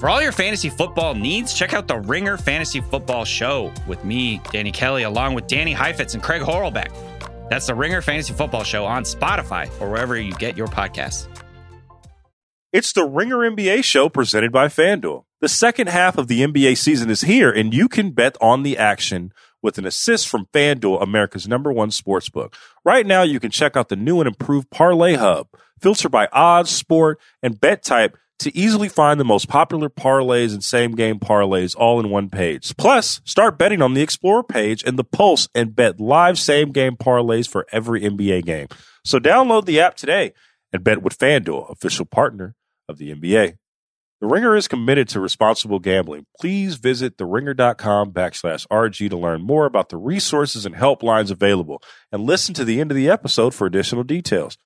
For all your fantasy football needs, check out the Ringer Fantasy Football Show with me, Danny Kelly, along with Danny Heifetz and Craig Horlbeck. That's the Ringer Fantasy Football Show on Spotify or wherever you get your podcasts. It's the Ringer NBA show presented by FanDuel. The second half of the NBA season is here, and you can bet on the action with an assist from FanDuel, America's number one sports book. Right now, you can check out the new and improved Parlay Hub, filtered by odds, sport, and bet type to easily find the most popular parlays and same game parlays all in one page. Plus, start betting on the Explorer page and the Pulse and bet live same game parlays for every NBA game. So download the app today and bet with FanDuel, official partner of the NBA. The Ringer is committed to responsible gambling. Please visit theringer.com backslash RG to learn more about the resources and helplines available and listen to the end of the episode for additional details.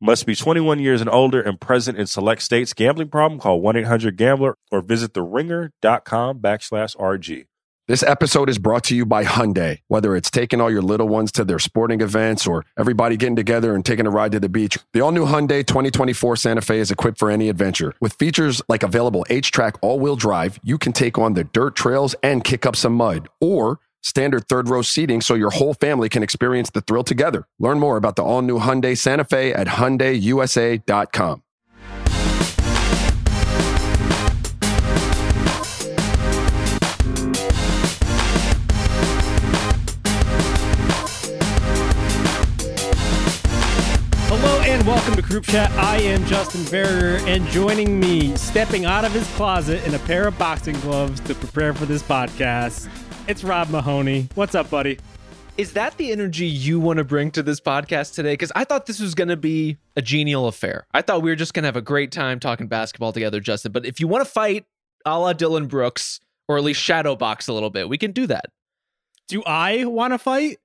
Must be 21 years and older and present in select states. Gambling problem? Call 1-800-GAMBLER or visit theringer.com backslash RG. This episode is brought to you by Hyundai. Whether it's taking all your little ones to their sporting events or everybody getting together and taking a ride to the beach, the all new Hyundai 2024 Santa Fe is equipped for any adventure. With features like available HTRAC all wheel drive, you can take on the dirt trails and kick up some mud. Or standard third row seating so your whole family can experience the thrill together. Learn more about the all new Hyundai Santa Fe at HyundaiUSA.com. Hello and welcome to Group Chat. I am Justin Verrier, and joining me, stepping out of his closet in a pair of boxing gloves to prepare for this podcast, it's Rob Mahoney. What's up, buddy? Is that the energy you want to bring to this podcast today? Because I thought this was going to be a genial affair. I thought we were just going to have a great time talking basketball together, Justin. But if you want to fight a la Dillon Brooks, or at least shadow box a little bit, we can do that. Do I want to fight?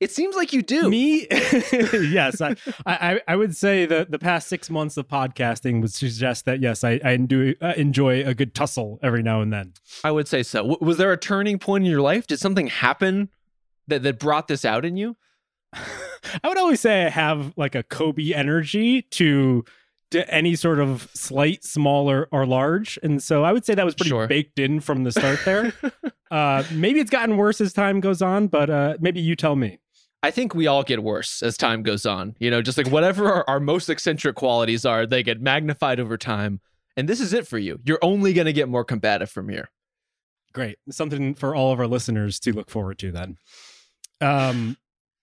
It seems like you do. Me? yes. I, I, I would say that the past six months of podcasting would suggest that, yes, I, I do uh, enjoy a good tussle every now and then. I would say so. W- was there a turning point in your life? Did something happen that, that brought this out in you? I would always say I have like a Kobe energy to to any sort of slight, smaller or large, and so I would say that was pretty Sure. baked in from the start there. uh, maybe it's gotten worse as time goes on, but uh, maybe you tell me. I think we all get worse as time goes on. You know, just like whatever our, our most eccentric qualities are, they get magnified over time. And this is it for you. You're only going to get more combative from here. Great, something for all of our listeners to look forward to then. Um,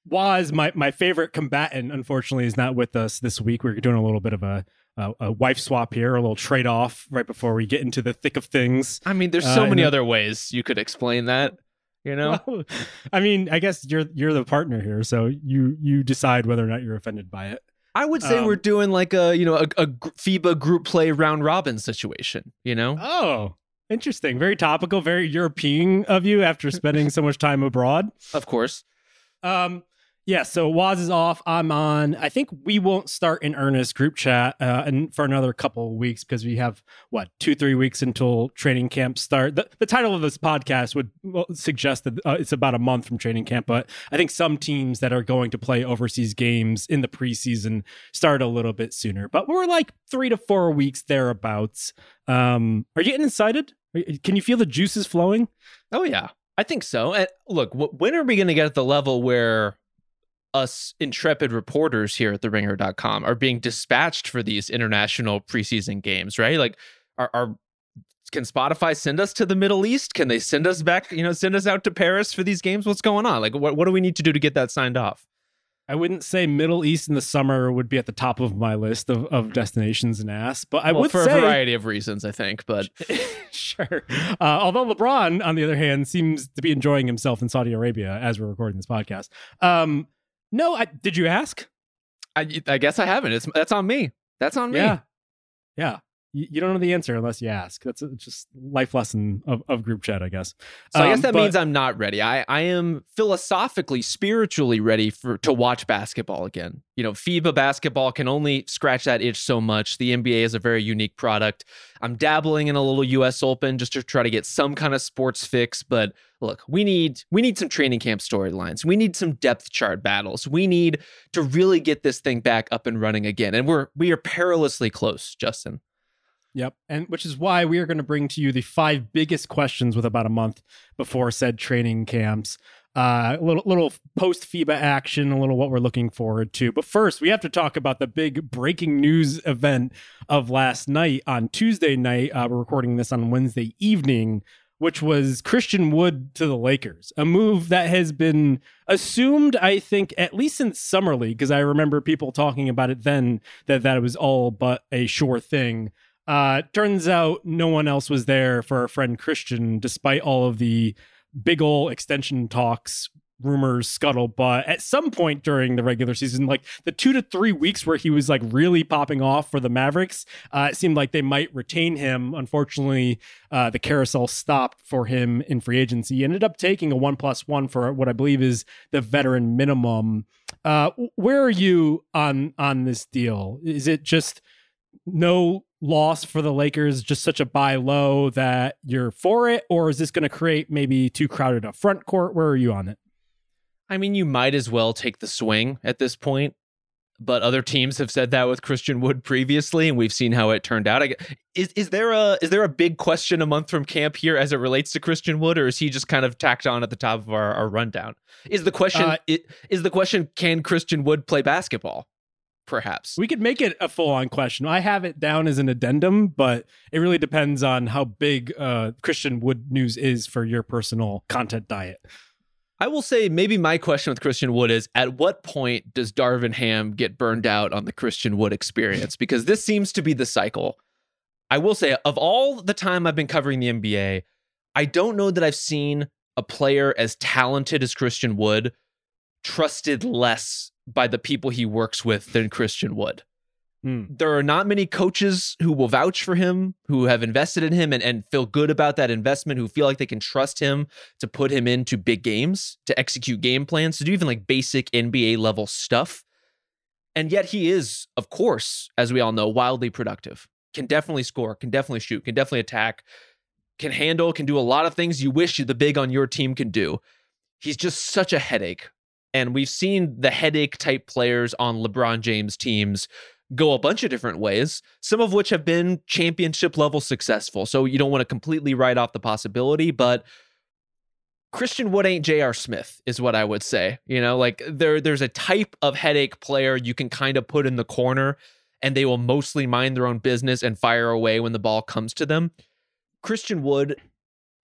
Waz, my my favorite combatant, unfortunately, is not with us this week. We're doing a little bit of a a, a wife swap here, a little trade off right before we get into the thick of things. I mean, there's Uh, so and many other ways you could explain that. You know, Well, I mean, I guess you're you're the partner here, so you you decide whether or not you're offended by it. I would say um, we're doing like a you know a, a FIBA group play round robin situation. You know, Oh, interesting. Very topical. Very European of you after spending so much time abroad. of course. Um, yeah. So Waz is off. I'm on. I think we won't start in earnest group chat uh, and for another couple of weeks because we have what two, three weeks until training camp start. The, the title of this podcast would suggest that uh, it's about a month from training camp, but I think some teams that are going to play overseas games in the preseason start a little bit sooner. But we're like three to four weeks thereabouts. Um, are you getting excited? Can you feel the juices flowing? Oh yeah, I think so. And look, wh- when are we going to get at the level where us intrepid reporters here at theringer.com are being dispatched for these international preseason games, right? Like are, are can Spotify send us to the Middle East? Can they send us back, you know, send us out to Paris for these games? What's going on? Like what what do we need to do to get that signed off? I wouldn't say Middle East in the summer would be at the top of my list of, of destinations and ass, but I well, would for say a variety of reasons, I think, but sure. Uh, although LeBron, on the other hand, seems to be enjoying himself in Saudi Arabia as we're recording this podcast. Um, no, I, did you ask? I, I guess I haven't. It's that's on me. That's on me. Yeah, yeah. You, you don't know the answer unless you ask. That's a, just life lesson of, of group chat, I guess. So I guess Um, that but- means I'm not ready. I, I am philosophically, spiritually ready for to watch basketball again. You know, FIBA basketball can only scratch that itch so much. The NBA is a very unique product. I'm dabbling in a little US Open just to try to get some kind of sports fix. But look, we need we need some training camp storylines. We need some depth chart battles. We need to really get this thing back up and running again. And we're we are perilously close, Justin. Yep. And which is why we are going to bring to you the five biggest questions with about a month before said training camps. Uh, a little little post FIBA action, a little what we're looking forward to. But first, we have to talk about the big breaking news event of last night on Tuesday night. Uh, we're recording this on Wednesday evening, which was Christian Wood to the Lakers, a move that has been assumed, I think, at least in summer league, because I remember people talking about it then that that it was all but a sure thing. Uh, turns out no one else was there for our friend Christian, despite all of the big ol' extension talks rumors scuttle but at some point during the regular season like the two to three weeks where he was like really popping off for the mavericks uh, it seemed like they might retain him unfortunately uh, the carousel stopped for him in free agency he ended up taking a one plus one for what i believe is the veteran minimum uh, where are you on on this deal is it just no loss for the Lakers, just such a buy low that you're for it? Or is this going to create maybe too crowded a front court? Where are you on it? I mean, you might as well take the swing at this point. But other teams have said that with Christian Wood previously, and we've seen how it turned out. Is is there a is there a big question a month from camp here as it relates to Christian Wood, or is he just kind of tacked on at the top of our, our rundown? Is the question uh, it, is the question can Christian Wood play basketball? perhaps. We could make it a full on question. I have it down as an addendum, but it really depends on how big uh, Christian Wood news is for your personal content diet. I will say maybe my question with Christian Wood is at what point does Darvin Ham get burned out on the Christian Wood experience? Because this seems to be the cycle. I will say, of all the time I've been covering the NBA, I don't know that I've seen a player as talented as Christian Wood trusted less by the people he works with than Christian Wood. Mm. There are not many coaches who will vouch for him, who have invested in him and, and feel good about that investment, who feel like they can trust him to put him into big games, to execute game plans, to do even like basic NBA level stuff. And yet he is, of course, as we all know, wildly productive. Can definitely score, can definitely shoot, can definitely attack, can handle, can do a lot of things you wish the big on your team can do. He's just such a headache and we've seen the headache type players on LeBron James teams go a bunch of different ways, some of which have been championship level successful. So you don't want to completely write off the possibility, but Christian Wood ain't J.R. Smith, is what I would say. You know, like there, there's a type of headache player you can kind of put in the corner and they will mostly mind their own business and fire away when the ball comes to them. Christian Wood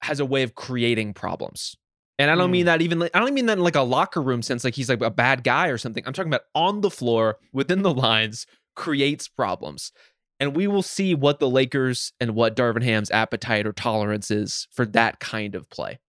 has a way of creating problems. And I don't mm. mean that even like, I don't mean that in like a locker room sense, like he's like a bad guy or something. I'm talking about on the floor within the lines creates problems. And we will see what the Lakers and what Darvin Ham's appetite or tolerance is for that kind of play.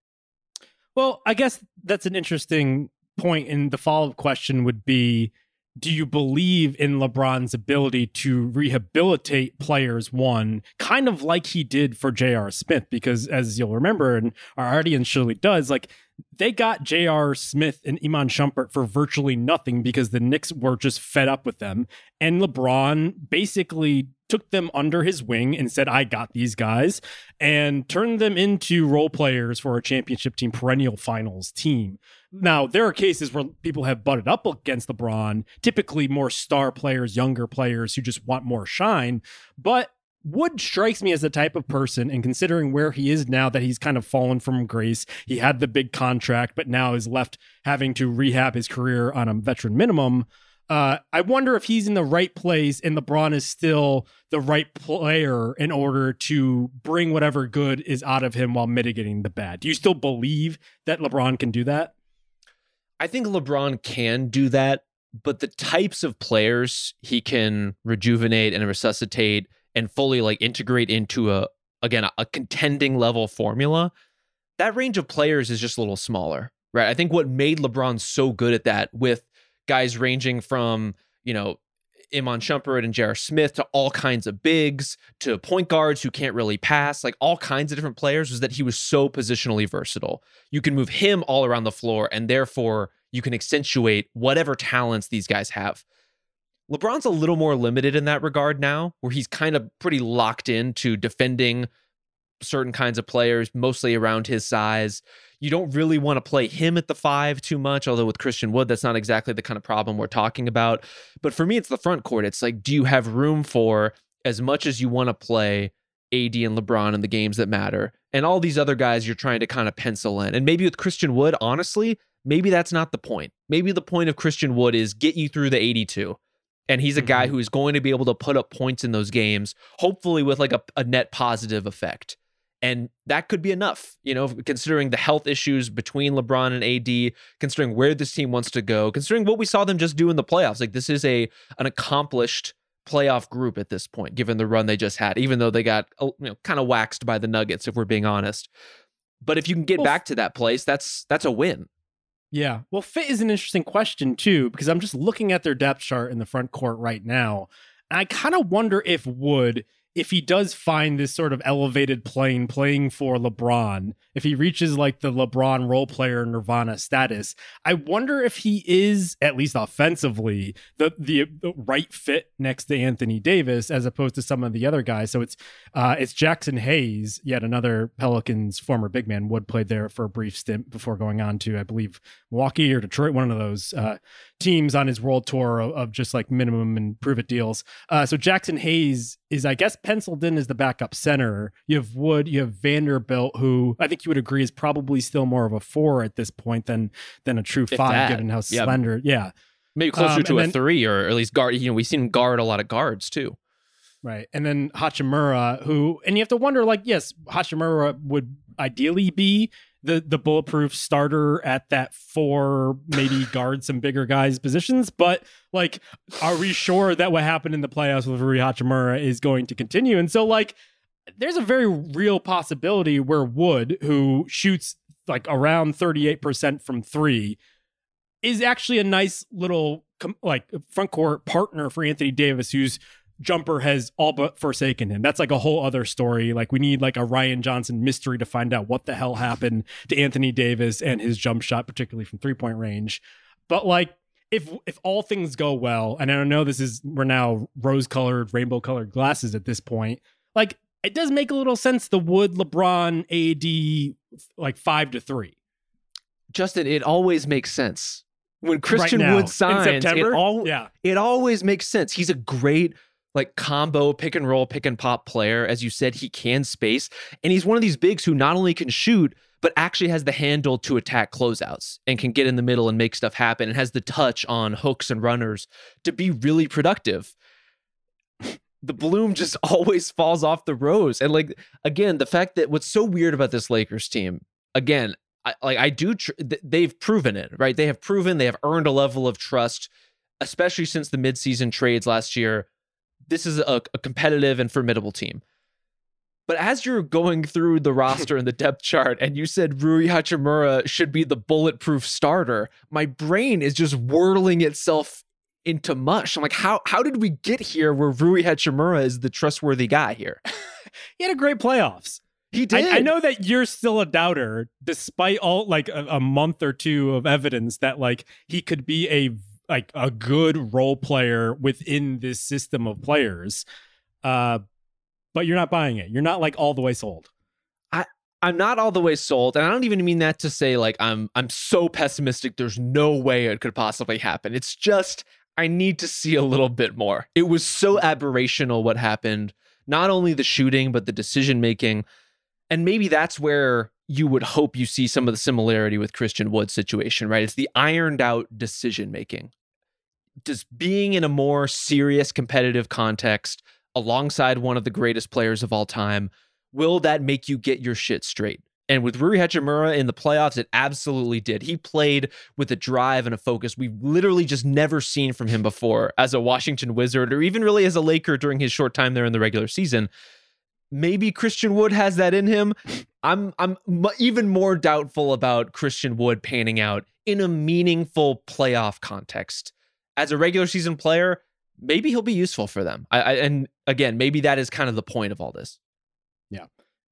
Well, I guess that's an interesting point. And the follow up question would be do you believe in LeBron's ability to rehabilitate players one kind of like he did for J.R. Smith because as you'll remember and our audience surely does like they got J.R. Smith and Iman Shumpert for virtually nothing because the Knicks were just fed up with them and LeBron basically took them under his wing and said, I got these guys, and turned them into role players for a championship team, perennial finals team. Now, there are cases where people have butted up against LeBron, typically more star players, younger players who just want more shine. But Wood strikes me as the type of person, and considering where he is now, that he's kind of fallen from grace. He had the big contract, but now is left having to rehab his career on a veteran minimum. Uh, I wonder if he's in the right place and LeBron is still the right player in order to bring whatever good is out of him while mitigating the bad. Do you still believe that LeBron can do that? I think LeBron can do that, but the types of players he can rejuvenate and resuscitate and fully like integrate into a again a, contending level formula, that range of players is just a little smaller, right? I think what made LeBron so good at that with guys ranging from, you know, Iman Shumpert and J.R. Smith to all kinds of bigs to point guards who can't really pass, like all kinds of different players, was that he was so positionally versatile. You can move him all around the floor, and therefore you can accentuate whatever talents these guys have. LeBron's a little more limited in that regard now, where he's kind of pretty locked into defending certain kinds of players, mostly around his size. You don't really want to play him at the five too much, although with Christian Wood, that's not exactly the kind of problem we're talking about. But for me, it's the front court. It's like, do you have room for as much as you want to play AD and LeBron in the games that matter, and all these other guys you're trying to kind of pencil in. And maybe with Christian Wood, honestly, maybe that's not the point. Maybe the point of Christian Wood is get you through the 82. And he's a guy Mhm. who is going to be able to put up points in those games, hopefully with like a, a net positive effect. And that could be enough, you know, considering the health issues between LeBron and AD, considering where this team wants to go, considering what we saw them just do in the playoffs. Like this is a an accomplished playoff group at this point, given the run they just had, even though they got uh, you know kind of waxed by the Nuggets, if we're being honest. But if you can get Well, back to that place, that's that's a win. Yeah. Well, fit is an interesting question too, because I'm just looking at their depth chart in the front court right now. And I kind of wonder if Wood, if he does find this sort of elevated plane playing for LeBron, if he reaches like the LeBron role player nirvana status, I wonder if he is, at least offensively, the the, the right fit next to Anthony Davis as opposed to some of the other guys. So it's uh it's Jaxson Hayes, yet another Pelicans former big man. Wood played there for a brief stint before going on to, I believe, Milwaukee or Detroit, one of those uh, teams on his world tour of, of just like minimum and prove it deals. Uh, so Jaxson Hayes is, I guess, penciled in as the backup center. You have Wood, you have Vanderbilt, who I think you would agree is probably still more of a four at this point than than a true If five, that. given how Yeah. slender. Yeah, Maybe closer Um, to a then- three, or at least guard. You know, we've seen guard a lot of guards too. Right. And then Hachimura, who, and you have to wonder, like, yes, Hachimura would ideally be the the bulletproof starter at that four, maybe guard some bigger guys positions. But like, are we sure that what happened in the playoffs with Rui Hachimura is going to continue? And so, like, there's a very real possibility where Wood, who shoots like around 38% from three, is actually a nice little like front court partner for Anthony Davis, whose jumper has all but forsaken him. That's like a whole other story. Like we need like a Rian Johnson mystery to find out what the hell happened to Anthony Davis and his jump shot, particularly from three point range. But like if if all things go well, and I know this is we're now rose colored, rainbow colored glasses at this point, like it does make a little sense the Wood LeBron AD like five to three. Justin, it always makes sense when Christian right now, Wood signs. in September. It, all, yeah. it always makes sense. He's a great like combo pick and roll, pick and pop player. As you said, he can space, and he's one of these bigs who not only can shoot but actually has the handle to attack closeouts and can get in the middle and make stuff happen and has the touch on hooks and runners to be really productive. The bloom just always falls off the rose. And like again, the fact that what's so weird about this Lakers team, again, I, like I do tr- they've proven it, right? They have proven they have earned a level of trust especially since the midseason trades last year. This is a, a competitive and formidable team. But as you're going through the roster and the depth chart, and you said Rui Hachimura should be the bulletproof starter, my brain is just whirling itself into mush. I'm like, how how did we get here where Rui Hachimura is the trustworthy guy here? He had a great playoffs. He did. I, I know that you're still a doubter, despite all like a, a month or two of evidence that like he could be a like a good role player within this system of players. Uh, but you're not buying it. You're not like all the way sold. I I'm not all the way sold, and I don't even mean that to say like I'm I'm so pessimistic. There's no way it could possibly happen. It's just I need to see a little bit more. It was so aberrational what happened. Not only the shooting, but the decision making, and maybe that's where you would hope you see some of the similarity with Christian Wood's situation, right? It's the ironed out decision making. Does being in a more serious competitive context alongside one of the greatest players of all time will that make you get your shit straight? And with Rui Hachimura in the playoffs, it absolutely did. He played with a drive and a focus we've literally just never seen from him before as a Washington Wizard or even really as a Laker during his short time there in the regular season. Maybe Christian Wood has that in him. I'm I'm even more doubtful about Christian Wood panning out in a meaningful playoff context. As a regular season player, maybe he'll be useful for them. I, I and again, maybe that is kind of the point of all this. Yeah,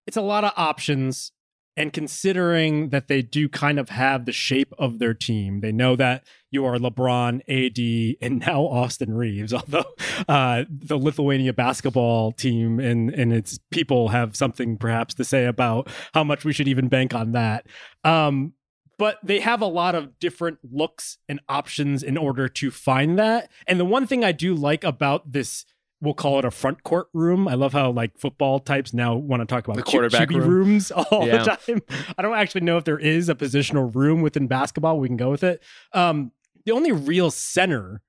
it's a lot of options. And considering that they do kind of have the shape of their team, they know that you are LeBron, AD, and now Austin Reaves. Although uh, the Lithuania basketball team and and its people have something perhaps to say about how much we should even bank on that. Um, but they have a lot of different looks and options in order to find that. And the one thing I do like about this we'll call it a front court room. I love how like football types now want to talk about The quarterback room. rooms all Yeah. the time. I don't actually know if there is a positional room within basketball. We can go with it. Um, the only real center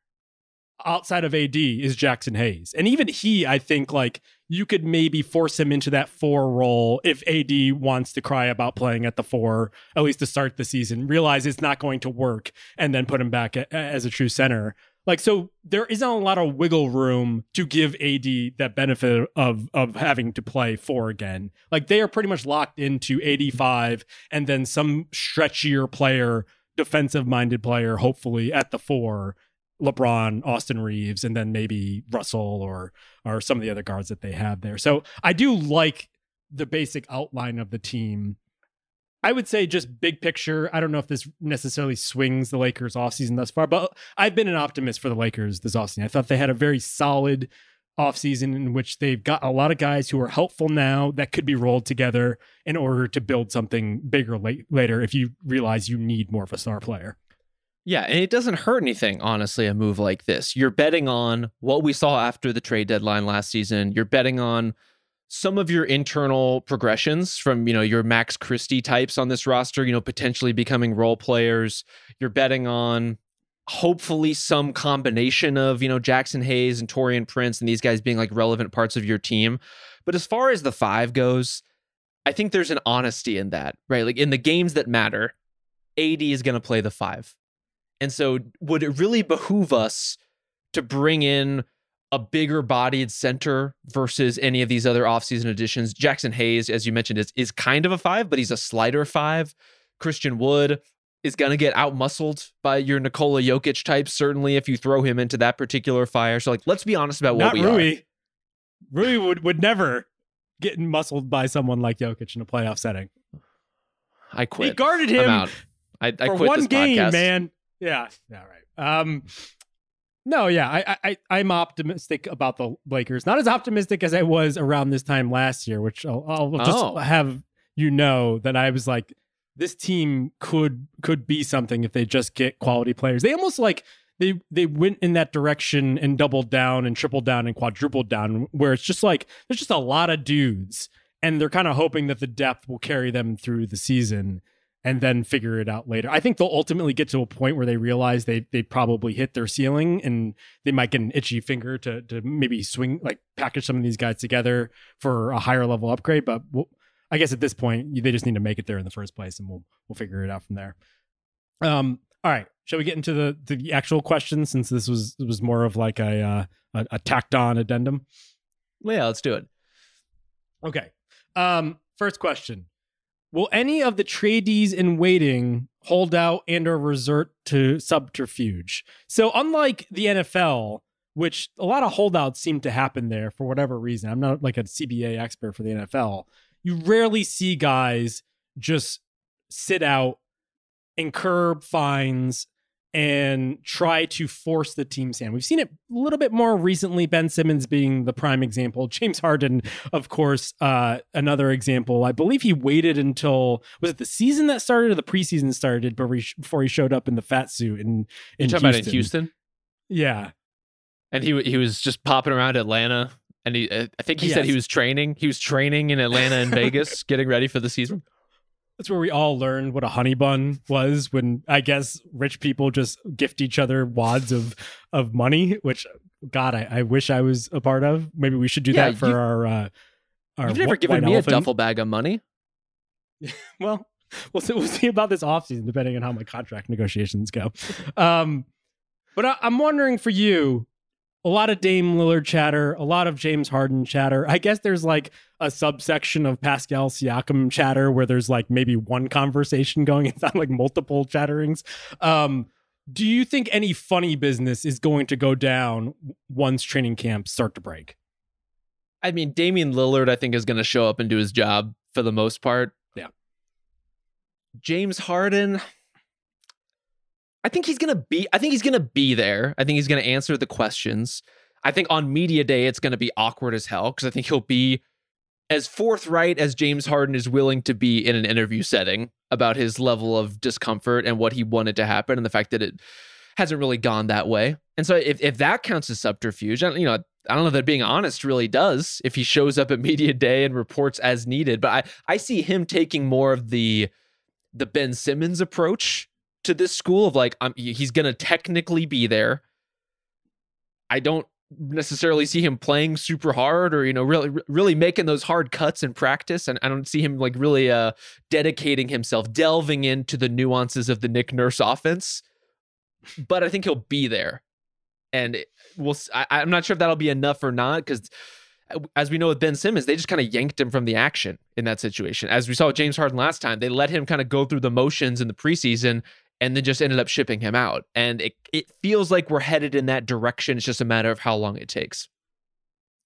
outside of AD is Jaxson Hayes, and even he, I think, like you could maybe force him into that four role if AD wants to cry about playing at the four, at least to start the season. Realize it's not going to work, and then put him back a- as a true center. Like so, there isn't a lot of wiggle room to give AD that benefit of of having to play four again. Like they are pretty much locked into 85, and then some stretchier player, defensive minded player, hopefully at the four. LeBron, Austin Reaves, and then maybe Russell or or some of the other guards that they have there. So I do like the basic outline of the team. I would say just big picture. I don't know if this necessarily swings the Lakers offseason thus far, but I've been an optimist for the Lakers this offseason. I thought they had a very solid offseason in which they've got a lot of guys who are helpful now that could be rolled together in order to build something bigger late, later if you realize you need more of a star player. Yeah, and it doesn't hurt anything, honestly, a move like this. You're betting on what we saw after the trade deadline last season. You're betting on some of your internal progressions from, you know, your Max Christie types on this roster, you know, potentially becoming role players. You're betting on hopefully some combination of, you know, Jaxson Hayes and Taurean Prince and these guys being like relevant parts of your team. But as far as the five goes, I think there's an honesty in that, right? Like in the games that matter, AD is going to play the five. And so, would it really behoove us to bring in a bigger bodied center versus any of these other offseason additions? Jaxson Hayes, as you mentioned, is, is kind of a five, but he's a slider five. Christian Wood is going to get out muscled by your Nikola Jokic type, certainly if you throw him into that particular fire. So, like, let's be honest about Not what we are. Rui. Rui would, would never get muscled by someone like Jokic in a playoff setting. I quit. He guarded I'm him out. I, I for quit one game, podcast. man. Yeah, yeah, right. Um, no, yeah, I, I, I'm optimistic about the Lakers. Not as optimistic as I was around this time last year, which I'll, I'll just Oh. have you know that I was like, this team could could be something if they just get quality players. They almost like they they went in that direction and doubled down and tripled down and quadrupled down, where it's just like there's just a lot of dudes, and they're kind of hoping that the depth will carry them through the season and then figure it out later. I think they'll ultimately get to a point where they realize they they probably hit their ceiling and they might get an itchy finger to to maybe swing like package some of these guys together for a higher level upgrade. But we'll, I guess at this point they just need to make it there in the first place, and we'll we'll figure it out from there. Um. All right. Shall we get into the the actual questions since this was was more of like a uh, a, a tacked on addendum? Yeah, let's do it. Okay. Um, first question. Will any of the tradees in waiting hold out and or resort to subterfuge? So unlike the NFL, which a lot of holdouts seem to happen there for whatever reason. I'm not like a CBA expert for the NFL. You rarely see guys just sit out, incur fines, and try to force the team's hand. We've seen it a little bit more recently, Ben Simmons being the prime example. James Harden, of course, uh, another example. I believe he waited until was it the season that started or the preseason started before he, showed up in the fat suit in, in talking about in Houston? Yeah. and he he was just popping around Atlanta. And he, I think he said he was training. He was training in Atlanta and Vegas, getting ready for the season. That's where we all learned what a honey bun was when I guess rich people just gift each other wads of of money, which God, I, I wish I was a part of. Maybe we should do Yeah, that for you- our uh our You've never wh- given me elephant. a duffel bag of money. Well, we'll see, we'll see about this offseason, depending on how my contract negotiations go. Um, but I, I'm wondering for you, a lot of Dame Lillard chatter, a lot of James Harden chatter. I guess there's like a subsection of Pascal Siakam chatter where there's like maybe one conversation going. It's not like multiple chatterings. Um, do you think any funny business is going to go down once training camps start to break? I mean, Damian Lillard, I think, is going to show up and do his job for the most part. Yeah. James Harden, I think he's to be. I think he's to be there. I think he's to answer the questions. I think on media day it's to be awkward as hell because I think he'll be as forthright as James Harden is willing to be in an interview setting about his level of discomfort and what he wanted to happen and the fact that it hasn't really gone that way. And so if, if that counts as subterfuge, I- you know, I don't know that being honest really does if he shows up at media day and reports as needed. But I, I see him taking more of the the Ben Simmons approach to this school of like I'm, he's gonna technically be there. I don't necessarily see him playing super hard or you know really really making those hard cuts in practice and I don't see him like really uh dedicating himself delving into the nuances of the Nick Nurse offense but I think he'll be there and we'll I, I'm not sure if that'll be enough or not because as we know with Ben Simmons, they just kind of yanked him from the action in that situation. As we saw with James Harden last time, they let him kind of go through the motions in the preseason and then just ended up shipping him out. And it, it feels like we're headed in that direction. It's just a matter of how long it takes.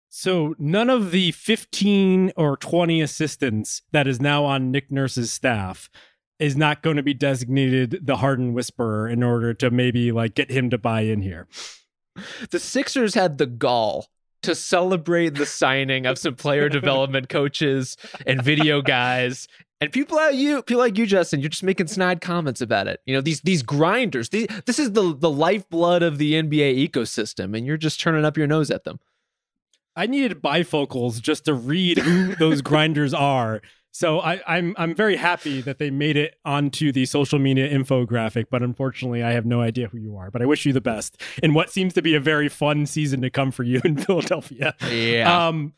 So none of the 15 or 20 assistants that is now on Nick Nurse's staff is not going to be designated the hardened Whisperer in order to maybe like get him to buy in here. The Sixers had the gall to celebrate the signing of some player development coaches and video guys. And people like you, people like you, Justin, you're just making snide comments about it. You know, these these grinders, these, this is the the lifeblood of the NBA ecosystem, and you're just turning up your nose at them. I needed bifocals just to read who those grinders are. So I, I'm I'm very happy that they made it onto the social media infographic, but unfortunately I have no idea who you are. But I wish you the best in what seems to be a very fun season to come for you in Philadelphia. Yeah. Um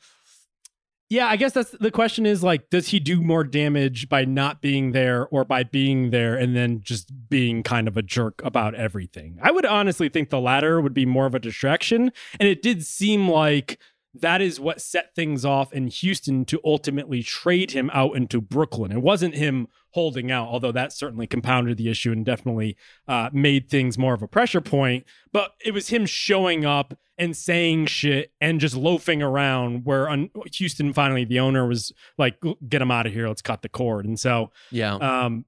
yeah, I guess that's the question is like, does he do more damage by not being there or by being there and then just being kind of a jerk about everything? I would honestly think the latter would be more of a distraction. And it did seem like that is what set things off in Houston to ultimately trade him out into Brooklyn. It wasn't him holding out, although that certainly compounded the issue and definitely uh, made things more of a pressure point. But it was him showing up and saying shit and just loafing around. Where on Houston, finally, the owner was like, "Get him out of here. Let's cut the cord." And so, yeah. Um,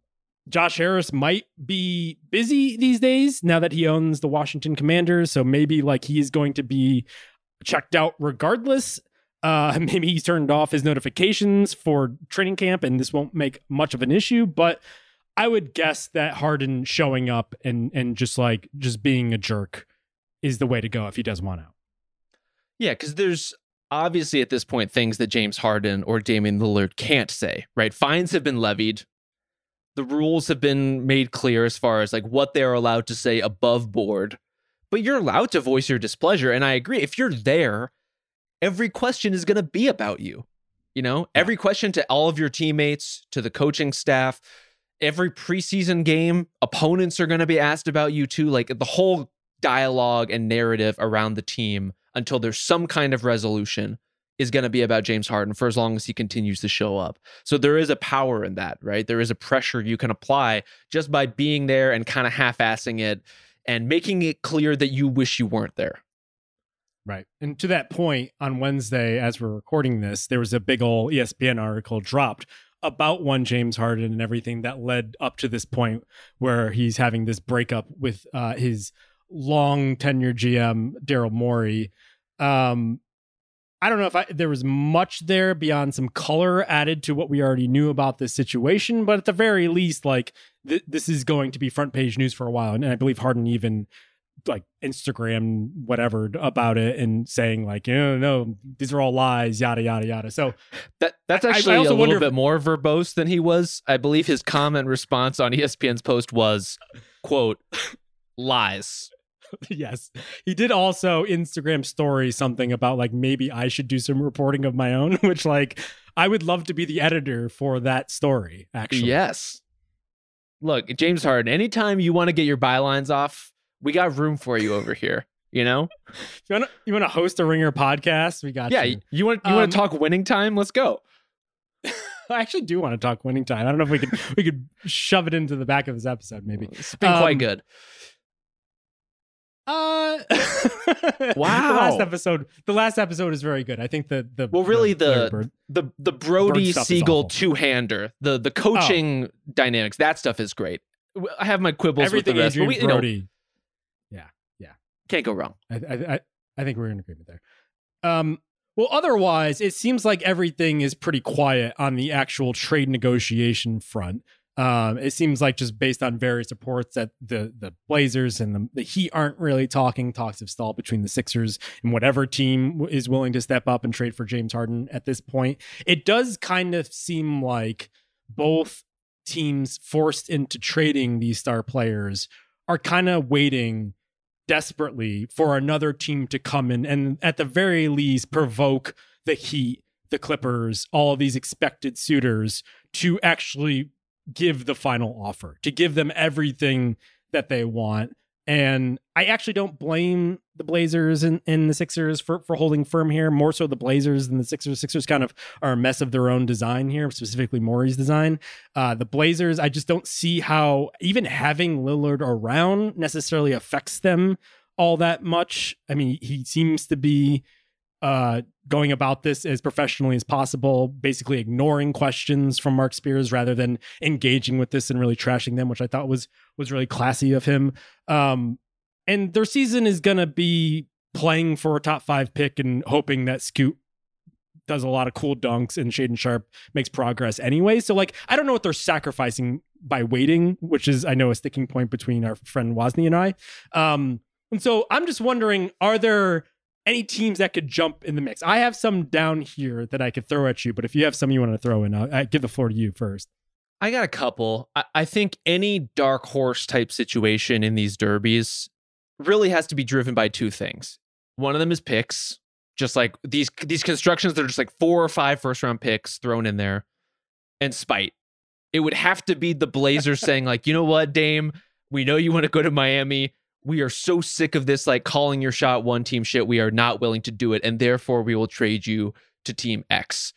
Josh Harris might be busy these days now that he owns the Washington Commanders. So maybe like he's going to be checked out regardless. Uh, maybe he's turned off his notifications for training camp, and this won't make much of an issue. But I would guess that Harden showing up and and just like just being a jerk is the way to go if he does want out. Yeah, because there's obviously at this point things that James Harden or Damian Lillard can't say. Right? Fines have been levied. The rules have been made clear as far as like what they're allowed to say above board but you're allowed to voice your displeasure. And I agree. If you're there, every question is going to be about you. You know, every question to all of your teammates, to the coaching staff, every preseason game, opponents are going to be asked about you too. Like the whole dialogue and narrative around the team until there's some kind of resolution is going to be about James Harden for as long as he continues to show up. So there is a power in that, right? There is a pressure you can apply just by being there and kind of half assing it and making it clear that you wish you weren't there. Right. And to that point, on Wednesday, as we're recording this, there was a big old ESPN article dropped about one James Harden and everything that led up to this point where he's having this breakup with uh, his long tenure GM, Daryl Morey. Um, I don't know if I, there was much there beyond some color added to what we already knew about this situation, but at the very least, like th- this is going to be front page news for a while. And I believe Harden even like Instagram whatever about it and saying like, you know, no, these are all lies, yada yada yada. So that that's actually I, I a little bit more verbose than he was. I believe his comment response on ESPN's post was, "quote lies." yes. He did also Instagram story something about like maybe I should do some reporting of my own, which like I would love to be the editor for that story, actually. Yes. Look, James Harden, anytime you want to get your bylines off, we got room for you over here. You know? you want to you want to host a ringer podcast? We got Yeah, you, you want you um, want to talk winning time? Let's go. I actually do want to talk winning time. I don't know if we could we could shove it into the back of this episode. Maybe it's been um, quite good. Uh, wow. the last episode, the last episode is very good. I think the the well, really the the the, the Brody Segel two hander, the the coaching oh. dynamics, that stuff is great. I have my quibbles Everything with the rest, Adrien but we, Brody, you know, yeah, yeah, can't go wrong. I, I I think we're in agreement there. Um, well, otherwise, it seems like everything is pretty quiet on the actual trade negotiation front. Um, it seems like just based on various reports that the the Blazers and the, the Heat aren't really talking. Talks have stalled between the Sixers and whatever team is willing to step up and trade for James Harden at this point. It does kind of seem like both teams forced into trading these star players are kind of waiting desperately for another team to come in and at the very least provoke the Heat, the Clippers, all of these expected suitors to actually give the final offer, to give them everything that they want. And I actually don't blame the Blazers and, and the Sixers for, for holding firm here. More so the Blazers than the Sixers. Sixers kind of are a mess of their own design here, specifically Morey's design. Uh, the Blazers, I just don't see how even having Lillard around necessarily affects them all that much. I mean, he seems to be uh, going about this as professionally as possible, basically ignoring questions from Marc Spears rather than engaging with this and really trashing them, which I thought was was really classy of him. Um, and their season is gonna be playing for a top five pick and hoping that Scoot does a lot of cool dunks and Shaedon Sharpe makes progress anyway. So like I don't know what they're sacrificing by waiting, which is I know a sticking point between our friend Wosny and I. Um, and so I'm just wondering, are there any teams that could jump in the mix. I have some down here that I could throw at you, but if you have some you want to throw in, I'll, I'll give the floor to you first. I got a couple. I, I think any dark horse type situation in these derbies really has to be driven by two things. One of them is picks, just like these these constructions that are just like four or five first round picks thrown in there, and spite. It would have to be the Blazers saying like, you know what, Dame, we know you want to go to Miami we are so sick of this like calling your shot one team shit. We are not willing to do it. And therefore, we will trade you to team X.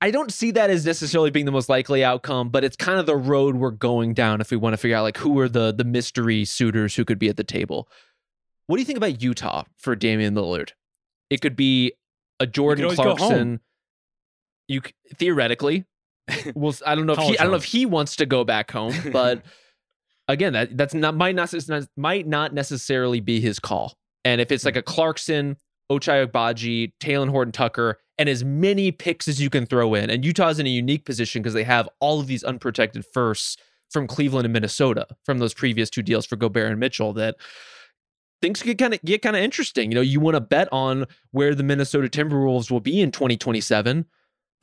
I don't see that as necessarily being the most likely outcome, but it's kind of the road we're going down if we want to figure out like who are the the mystery suitors who could be at the table. What do you think about Utah for Damian Lillard? It could be a Jordan Clarkson. You theoretically, well, I don't know if he, I don't know if he wants to go back home, but again, that that's not might not might not necessarily be his call. And if it's like hmm. a Clarkson, Ochai Agbaji, Talen Horton Tucker, and as many picks as you can throw in, and Utah's in a unique position because they have all of these unprotected firsts from Cleveland and Minnesota from those previous two deals for Gobert and Mitchell that things get kind of get kind of interesting. You know, you want to bet on where the Minnesota Timberwolves will be in 2027.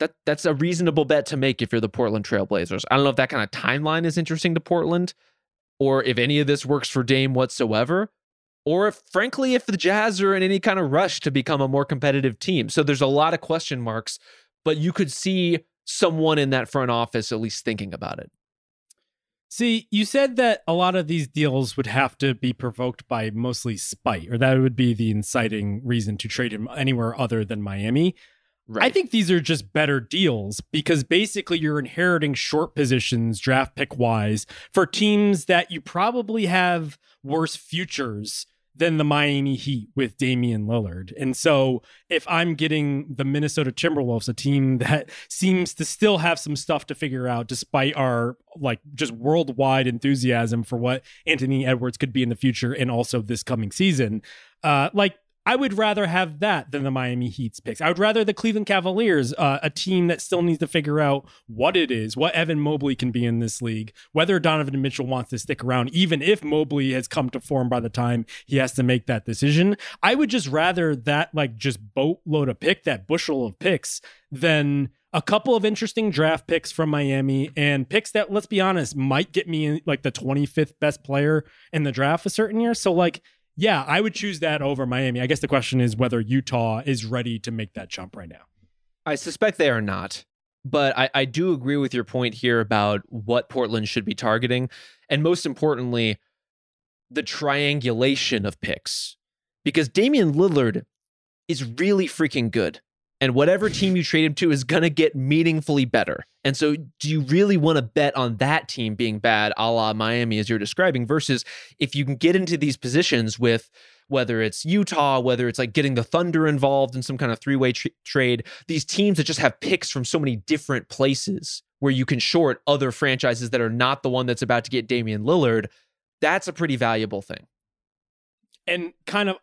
That that's a reasonable bet to make if you're the Portland Trailblazers. I don't know if that kind of timeline is interesting to Portland or if any of this works for Dame whatsoever, or if, frankly, if the Jazz are in any kind of rush to become a more competitive team. So there's a lot of question marks, but you could see someone in that front office at least thinking about it. See, you said that a lot of these deals would have to be provoked by mostly spite, or that would be the inciting reason to trade him anywhere other than Miami. Right. I think these are just better deals because basically you're inheriting short positions draft pick wise for teams that you probably have worse futures than the Miami Heat with Damian Lillard. And so if I'm getting the Minnesota Timberwolves, a team that seems to still have some stuff to figure out despite our like just worldwide enthusiasm for what Anthony Edwards could be in the future and also this coming season, uh like I would rather have that than the Miami Heat's picks. I would rather the Cleveland Cavaliers, uh, a team that still needs to figure out what it is, what Evan Mobley can be in this league, whether Donovan Mitchell wants to stick around, even if Mobley has come to form by the time he has to make that decision. I would just rather that, like, just boatload of pick, that bushel of picks, than a couple of interesting draft picks from Miami and picks that, let's be honest, might get me in, like the 25th best player in the draft a certain year. So, like, yeah, I would choose that over Miami. I guess the question is whether Utah is ready to make that jump right now. I suspect they are not. But I, I do agree with your point here about what Portland should be targeting. And most importantly, the triangulation of picks. Because Damian Lillard is really freaking good and whatever team you trade him to is going to get meaningfully better. And so, do you really want to bet on that team being bad, a la Miami, as you're describing, versus if you can get into these positions with whether it's Utah, whether it's like getting the Thunder involved in some kind of three way tr- trade, these teams that just have picks from so many different places where you can short other franchises that are not the one that's about to get Damian Lillard, that's a pretty valuable thing. And kind of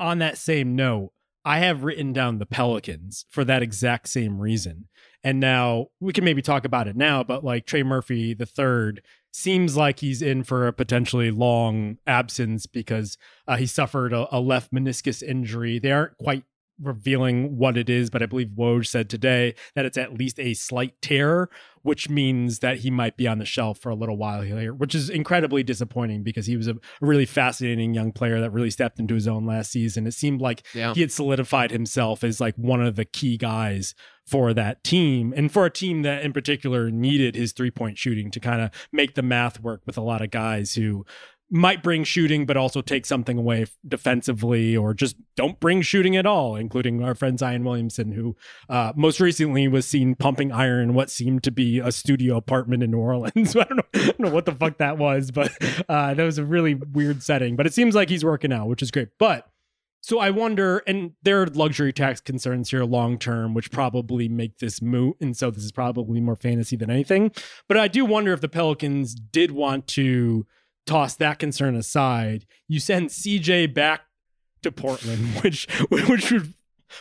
on that same note, I have written down the Pelicans for that exact same reason. And now we can maybe talk about it now, but like Trey Murphy the third seems like he's in for a potentially long absence because uh, he suffered a, a left meniscus injury. They aren't quite revealing what it is, but I believe Woj said today that it's at least a slight tear, which means that he might be on the shelf for a little while here, which is incredibly disappointing because he was a really fascinating young player that really stepped into his own last season. It seemed like Yeah. he had solidified himself as like one of the key guys for that team and for a team that in particular needed his three point shooting to kind of make the math work with a lot of guys who might bring shooting, but also take something away defensively, or just don't bring shooting at all, including our friend Zion Williamson, who uh, most recently was seen pumping iron in what seemed to be a studio apartment in New Orleans. I don't know, I don't know what the fuck that was, but uh, that was a really weird setting. But it seems like he's working out, which is great. But so I wonder, and there are luxury tax concerns here long term, which probably make this moot. And so this is probably more fantasy than anything. But I do wonder if the Pelicans did want to toss that concern aside. You send CJ back to Portland, which which would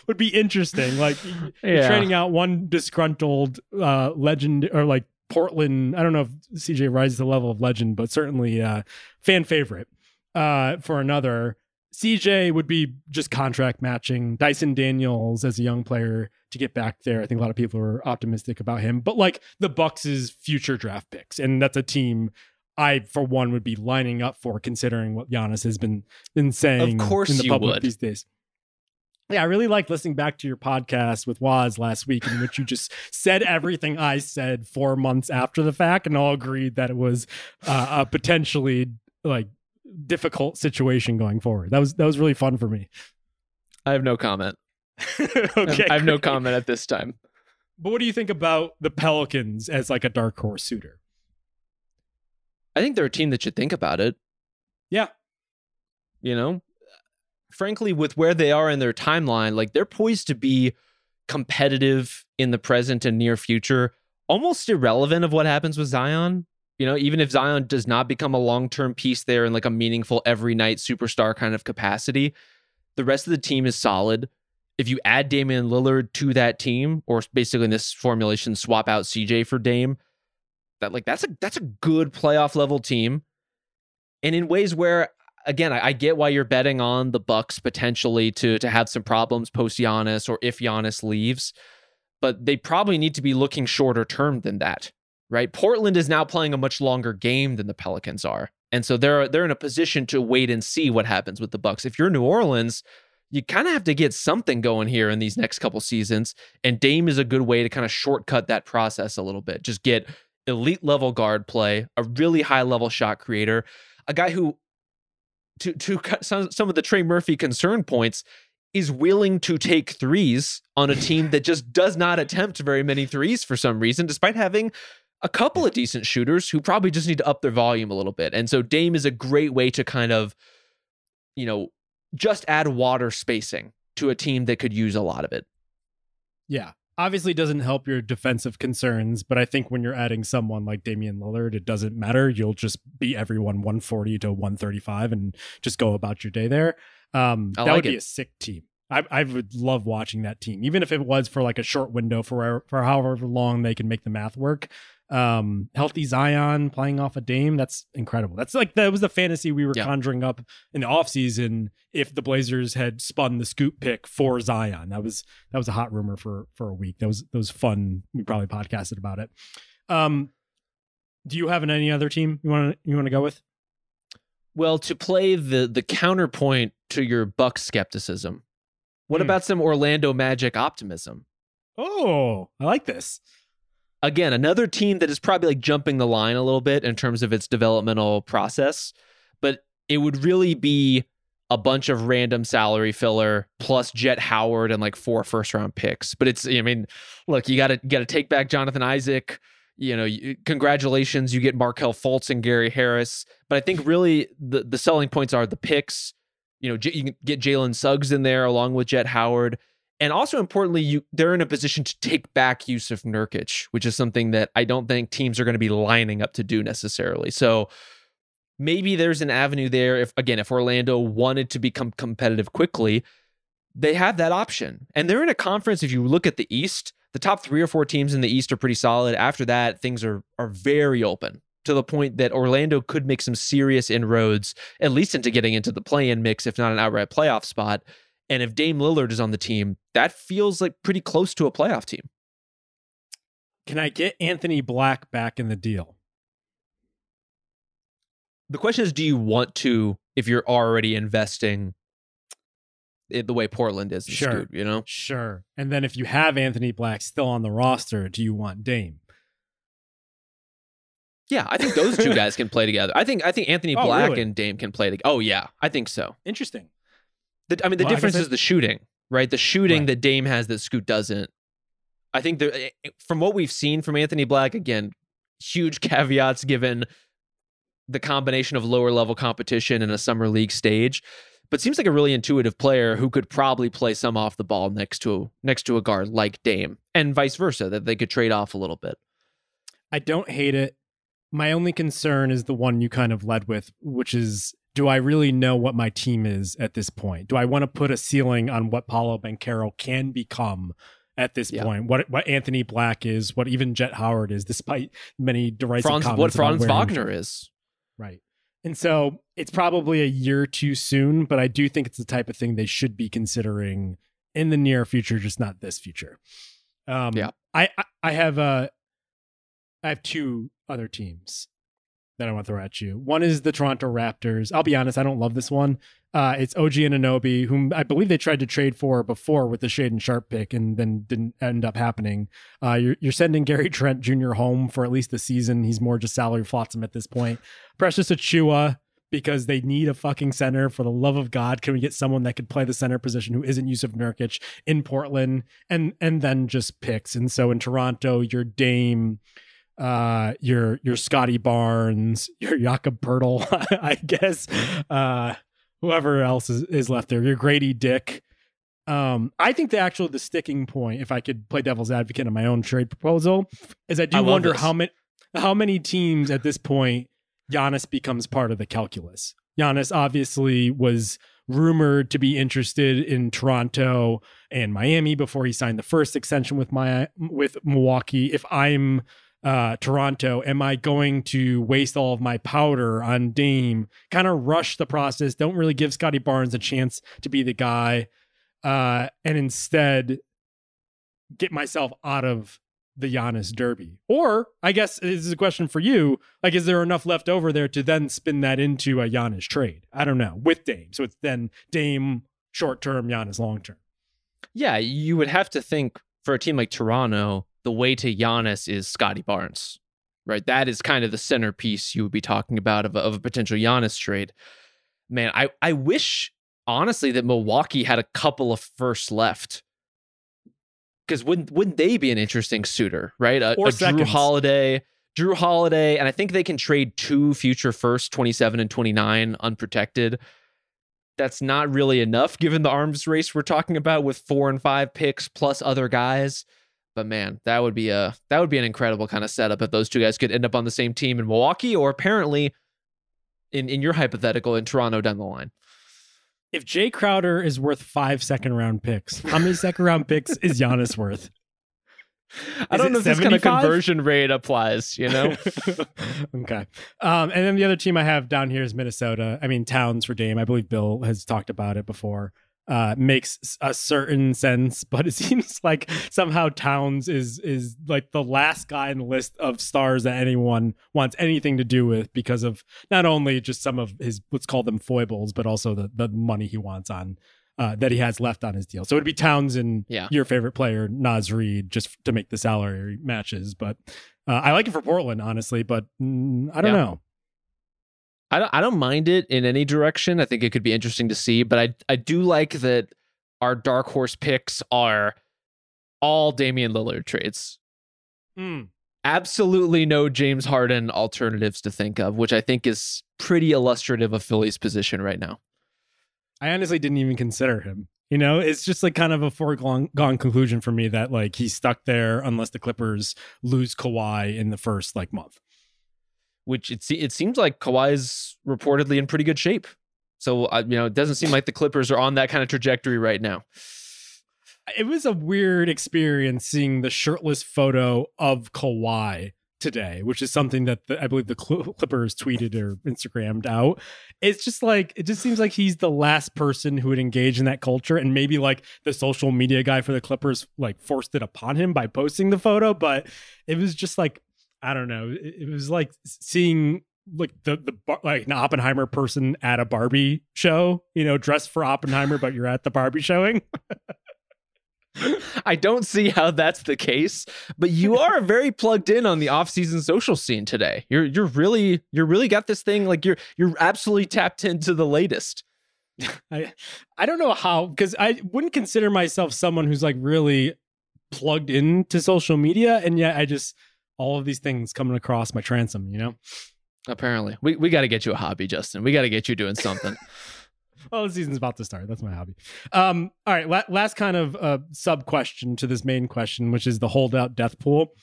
would be interesting. Like you're Yeah. trading out one disgruntled uh legend or like Portland. I don't know if CJ rises to the level of legend, but certainly uh fan favorite uh for another. CJ would be just contract matching Dyson Daniels as a young player to get back there. I think a lot of people are optimistic about him, but like the Bucks' future draft picks, and that's a team I, for one, would be lining up for, considering what Giannis has been been saying. Of course in the you public would. these days. Yeah, I really liked listening back to your podcast with Waz last week, in which you just said everything I said four months after the fact, and all agreed that it was uh, a potentially like difficult situation going forward. That was that was really fun for me. I have no comment. okay, I have no comment at this time. But what do you think about the Pelicans as like a dark horse suitor? I think they're a team that should think about it. Yeah. You know, frankly, with where they are in their timeline, like they're poised to be competitive in the present and near future, almost irrelevant of what happens with Zion. You know, even if Zion does not become a long term piece there in like a meaningful every night superstar kind of capacity, the rest of the team is solid. If you add Damian Lillard to that team, or basically in this formulation, swap out CJ for Dame, that like that's a that's a good playoff level team. And in ways where again, I, I get why you're betting on the Bucks potentially to to have some problems post Giannis or if Giannis leaves, but they probably need to be looking shorter term than that, right? Portland is now playing a much longer game than the Pelicans are, and so they're they're in a position to wait and see what happens with the Bucks. If you're New Orleans, you kind of have to get something going here in these next couple seasons, and Dame is a good way to kind of shortcut that process a little bit. Just get elite level guard play, a really high level shot creator, a guy who to to cut some some of the Trey Murphy concern points is willing to take threes on a team that just does not attempt very many threes for some reason despite having a couple of decent shooters who probably just need to up their volume a little bit. And so Dame is a great way to kind of you know just add water spacing to a team that could use a lot of it. Yeah. Obviously, doesn't help your defensive concerns, but I think when you're adding someone like Damian Lillard, it doesn't matter. You'll just beat everyone 140 to 135 and just go about your day there. Um, that like would be a sick team. I, I would love watching that team, even if it was for like a short window for for however long they can make the math work. Um, healthy Zion playing off a Dame, that's incredible. That's like that was the fantasy we were Yeah. conjuring up in the offseason if the Blazers had spun the scoop pick for Zion. That was that was a hot rumor for for a week. That was that was fun. We probably podcasted about it. Um, do you have any other team you want to you want to go with? Well, to play the the counterpoint to your Buck skepticism, what Hmm. about some Orlando Magic optimism? Oh, I like this. Again, another team that is probably like jumping the line a little bit in terms of its developmental process, but it would really be a bunch of random salary filler plus Jett Howard and like four first round picks. But it's I mean, look, you got to got to take back Jonathan Isaac. You know, congratulations, you get Markelle Fultz and Gary Harris. But I think really the the selling points are the picks. You know, J- you can get Jalen Suggs in there along with Jett Howard. And also importantly, you they're in a position to take back Jusuf Nurkic, which is something that I don't think teams are going to be lining up to do necessarily. So maybe there's an avenue there if again, if Orlando wanted to become competitive quickly, they have that option. And they're in a conference, if you look at the East, the top three or four teams in the East are pretty solid. After that, things are are very open to the point that Orlando could make some serious inroads, at least into getting into the play-in mix, if not an outright playoff spot. And if Dame Lillard is on the team, that feels like pretty close to a playoff team. Can I get Anthony Black back in the deal? The question is, do you want to if you're already investing it, the way Portland is? Sure. Scoot, you know, Sure. And then if you have Anthony Black still on the roster, do you want Dame? yeah, I think those two guys can play together. I think I think Anthony Oh, Black really? and Dame can play together. Oh yeah, I think so. Interesting. The, I mean, the Well, difference guess is the shooting, right? The shooting Right. that Dame has that Scoot doesn't. I think there, eh, from what we've seen from Anthony Black, again, huge caveats given the combination of lower level competition and a summer league stage. But seems like a really intuitive player who could probably play some off the ball next to next to a guard like Dame, and vice versa, that they could trade off a little bit. I don't hate it. My only concern is the one you kind of led with, which is do I really know what my team is at this point? Do I want to put a ceiling on what Paolo Banchero can become at this Yeah. point? What what Anthony Black is, what even Jett Howard is, despite many derisive Franz, comments what Franz Wagner is. Right. And so it's probably a year too soon, but I do think it's the type of thing they should be considering in the near future, just not this future. Um, Yeah. I, I I have uh I have two other teams that I want to throw at you. One is the Toronto Raptors. I'll be honest, I don't love this one. Uh, it's OG Anunoby, whom I believe they tried to trade for before with the Shaedon Sharpe pick, and then didn't end up happening. Uh, you're, you're sending Gary Trent Jr. home for at least the season. He's more just salary flotsam at this point. Precious Achiuwa, because they need a fucking center. For the love of God, can we get someone that could play the center position who isn't Jusuf Nurkic in Portland? And and then just picks. And so in Toronto, your Dame, uh, your your Scottie Barnes, your Jakob Poeltl, I guess, uh, whoever else is, is left there, your Gradey Dick. Um, I think the actual the sticking point, if I could play devil's advocate on my own trade proposal, is I do I wonder this. how many how many teams at this point Giannis becomes part of the calculus. Giannis obviously was rumored to be interested in Toronto and Miami before he signed the first extension with my with Milwaukee. If I'm uh, Toronto, am I going to waste all of my powder on Dame? Kind of rush the process. Don't really give Scottie Barnes a chance to be the guy, uh, and instead get myself out of the Giannis Derby. Or I guess this is a question for you. Like, is there enough left over there to then spin that into a Giannis trade? I don't know with Dame. So it's then Dame short term, Giannis long term. Yeah, you would have to think for a team like Toronto, the way to Giannis is Scottie Barnes, right? That is kind of the centerpiece you would be talking about of a, of a potential Giannis trade. Man, I, I wish honestly that Milwaukee had a couple of firsts left. Because wouldn't wouldn't they be an interesting suitor, right? A, Or a Jrue. Holiday, Jrue Holiday, and I think they can trade two future firsts, 27 and 29, unprotected that's not really enough given the arms race we're talking about with four and five picks plus other guys. But man, that would be a that would be an incredible kind of setup if those two guys could end up on the same team in Milwaukee or apparently in in your hypothetical in Toronto down the line. If Jae Crowder is worth five second round picks, how many second round picks is Giannis worth? I Is don't know if this kind of conversion rate applies, you know? okay. Um, and then the other team I have down here is Minnesota. I mean, Towns for Dame. I believe Bill has talked about it before. Uh, makes a certain sense, but it seems like somehow Towns is is like the last guy in the list of stars that anyone wants anything to do with because of not only just some of his let's call them foibles, but also the the money he wants on uh, that he has left on his deal. So it'd be Towns and Yeah. your favorite player, Naz Reid, just to make the salary matches. But uh, I like it for Portland, honestly, but mm, I don't Yeah. know. I don't I don't mind it in any direction. I think it could be interesting to see, but I I do like that our dark horse picks are all Damian Lillard trades. Mm. absolutely no James Harden alternatives to think of, which I think is pretty illustrative of Philly's position right now. I honestly didn't even consider him. You know, it's just like kind of a foregone conclusion for me that like he's stuck there unless the Clippers lose Kawhi in the first like month. Which it it seems like Kawhi's reportedly in pretty good shape. So uh, you know, it doesn't seem like the Clippers are on that kind of trajectory right now. It was a weird experience seeing the shirtless photo of Kawhi today, which is something that the, I believe the Clippers tweeted or Instagrammed out. It's just like it just seems like he's the last person who would engage in that culture, and maybe like the social media guy for the Clippers like forced it upon him by posting the photo. But it was just like I don't know. It, it was like seeing like the the like an Oppenheimer person at a Barbie show, you know, dressed for Oppenheimer, but you're at the Barbie showing. I don't see how that's the case, but you are very plugged in on the off-season social scene today. You're you're really you're really got this thing like you're you're absolutely tapped into the latest. I I don't know how because I wouldn't consider myself someone who's like really plugged into social media, and yet I just all of these things coming across my transom, you know. Apparently, we we got to get you a hobby, Justin. We got to get you doing something. well, the season's about to start. That's my hobby. Um, all right, la- last kind of uh, sub question to this main question, which is the holdout death pool.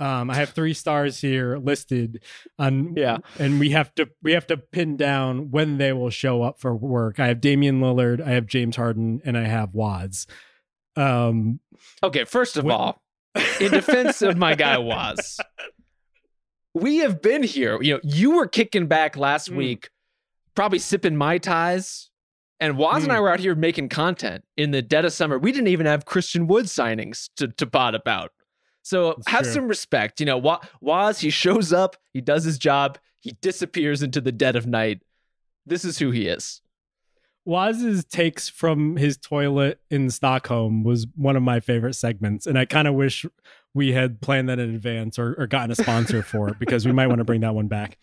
Um, I have three stars here listed on yeah, and we have to we have to pin down when they will show up for work. I have Damian Lillard, I have James Harden, and I have Waz. Um, okay, first of when, all, in defense of my guy Waz, we have been here. You know, you were kicking back last mm. week, probably sipping mai tais and Waz mm. and I hmm. were out here making content in the dead of summer. We didn't even have Christian Wood signings to, to bot about. So That's have true. some respect. You know, Waz, he shows up, he does his job, he disappears into the dead of night. This is who he is. Waz's takes from his toilet in Stockholm was one of my favorite segments. And I kind of wish we had planned that in advance or, or gotten a sponsor for it because we might want to bring that one back.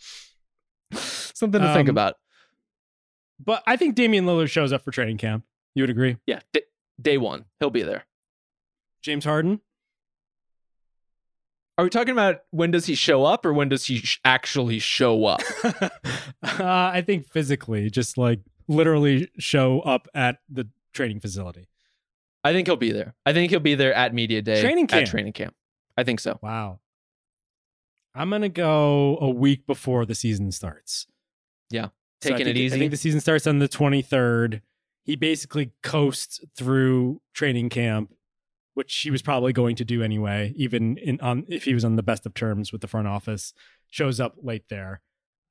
Something to um, think about. But I think Damian Lillard shows up for training camp. You would agree? Yeah, d- day one, he'll be there. James Harden. Are we talking about when does he show up or when does he sh- actually show up? uh, I think physically, just like literally show up at the training facility. I think he'll be there. I think he'll be there at media day. Training camp. At training camp. I think so. Wow. I'm gonna go a week before the season starts. Yeah taking so it easy. I think the season starts on the 23rd. He basically coasts through training camp, which he was probably going to do anyway, even in on if he was on the best of terms with the front office. Shows up late there.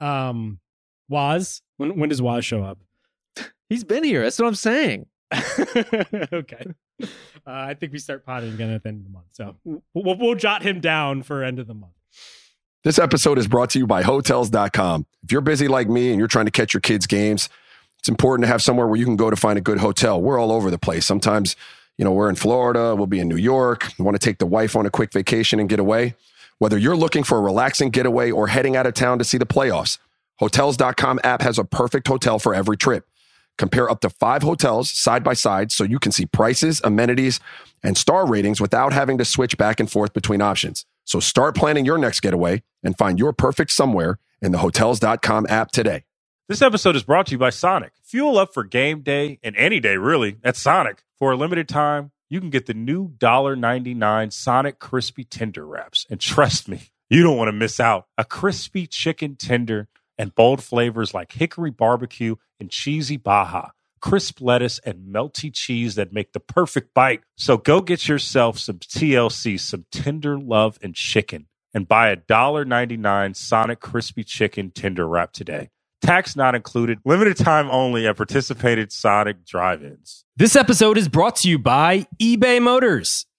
Um, Waz, when when does Waz show up? He's been here. That's what I'm saying. okay. Uh, I think we start potting again at the end of the month. So we'll, we'll jot him down for end of the month. This episode is brought to you by Hotels.com. If you're busy like me and you're trying to catch your kids' games, it's important to have somewhere where you can go to find a good hotel. We're all over the place. Sometimes, you know, we're in Florida, we'll be in New York, we want to take the wife on a quick vacation and get away. Whether you're looking for a relaxing getaway or heading out of town to see the playoffs, Hotels.com app has a perfect hotel for every trip. Compare up to five hotels side by side so you can see prices, amenities, and star ratings without having to switch back and forth between options. So start planning your next getaway and find your perfect somewhere in the hotels.com app today. This episode is brought to you by Sonic. Fuel up for game day and any day, really, at Sonic. For a limited time, you can get the new $1.99 Sonic Crispy Tender Wraps. And trust me, you don't want to miss out. A crispy chicken tender and bold flavors like hickory barbecue and cheesy baja crisp lettuce, and melty cheese that make the perfect bite. So go get yourself some TLC, some tender love and chicken, and buy a $1.99 Sonic Crispy Chicken Tender Wrap today. Tax not included, limited time only at participated Sonic drive ins. This episode is brought to you by eBay Motors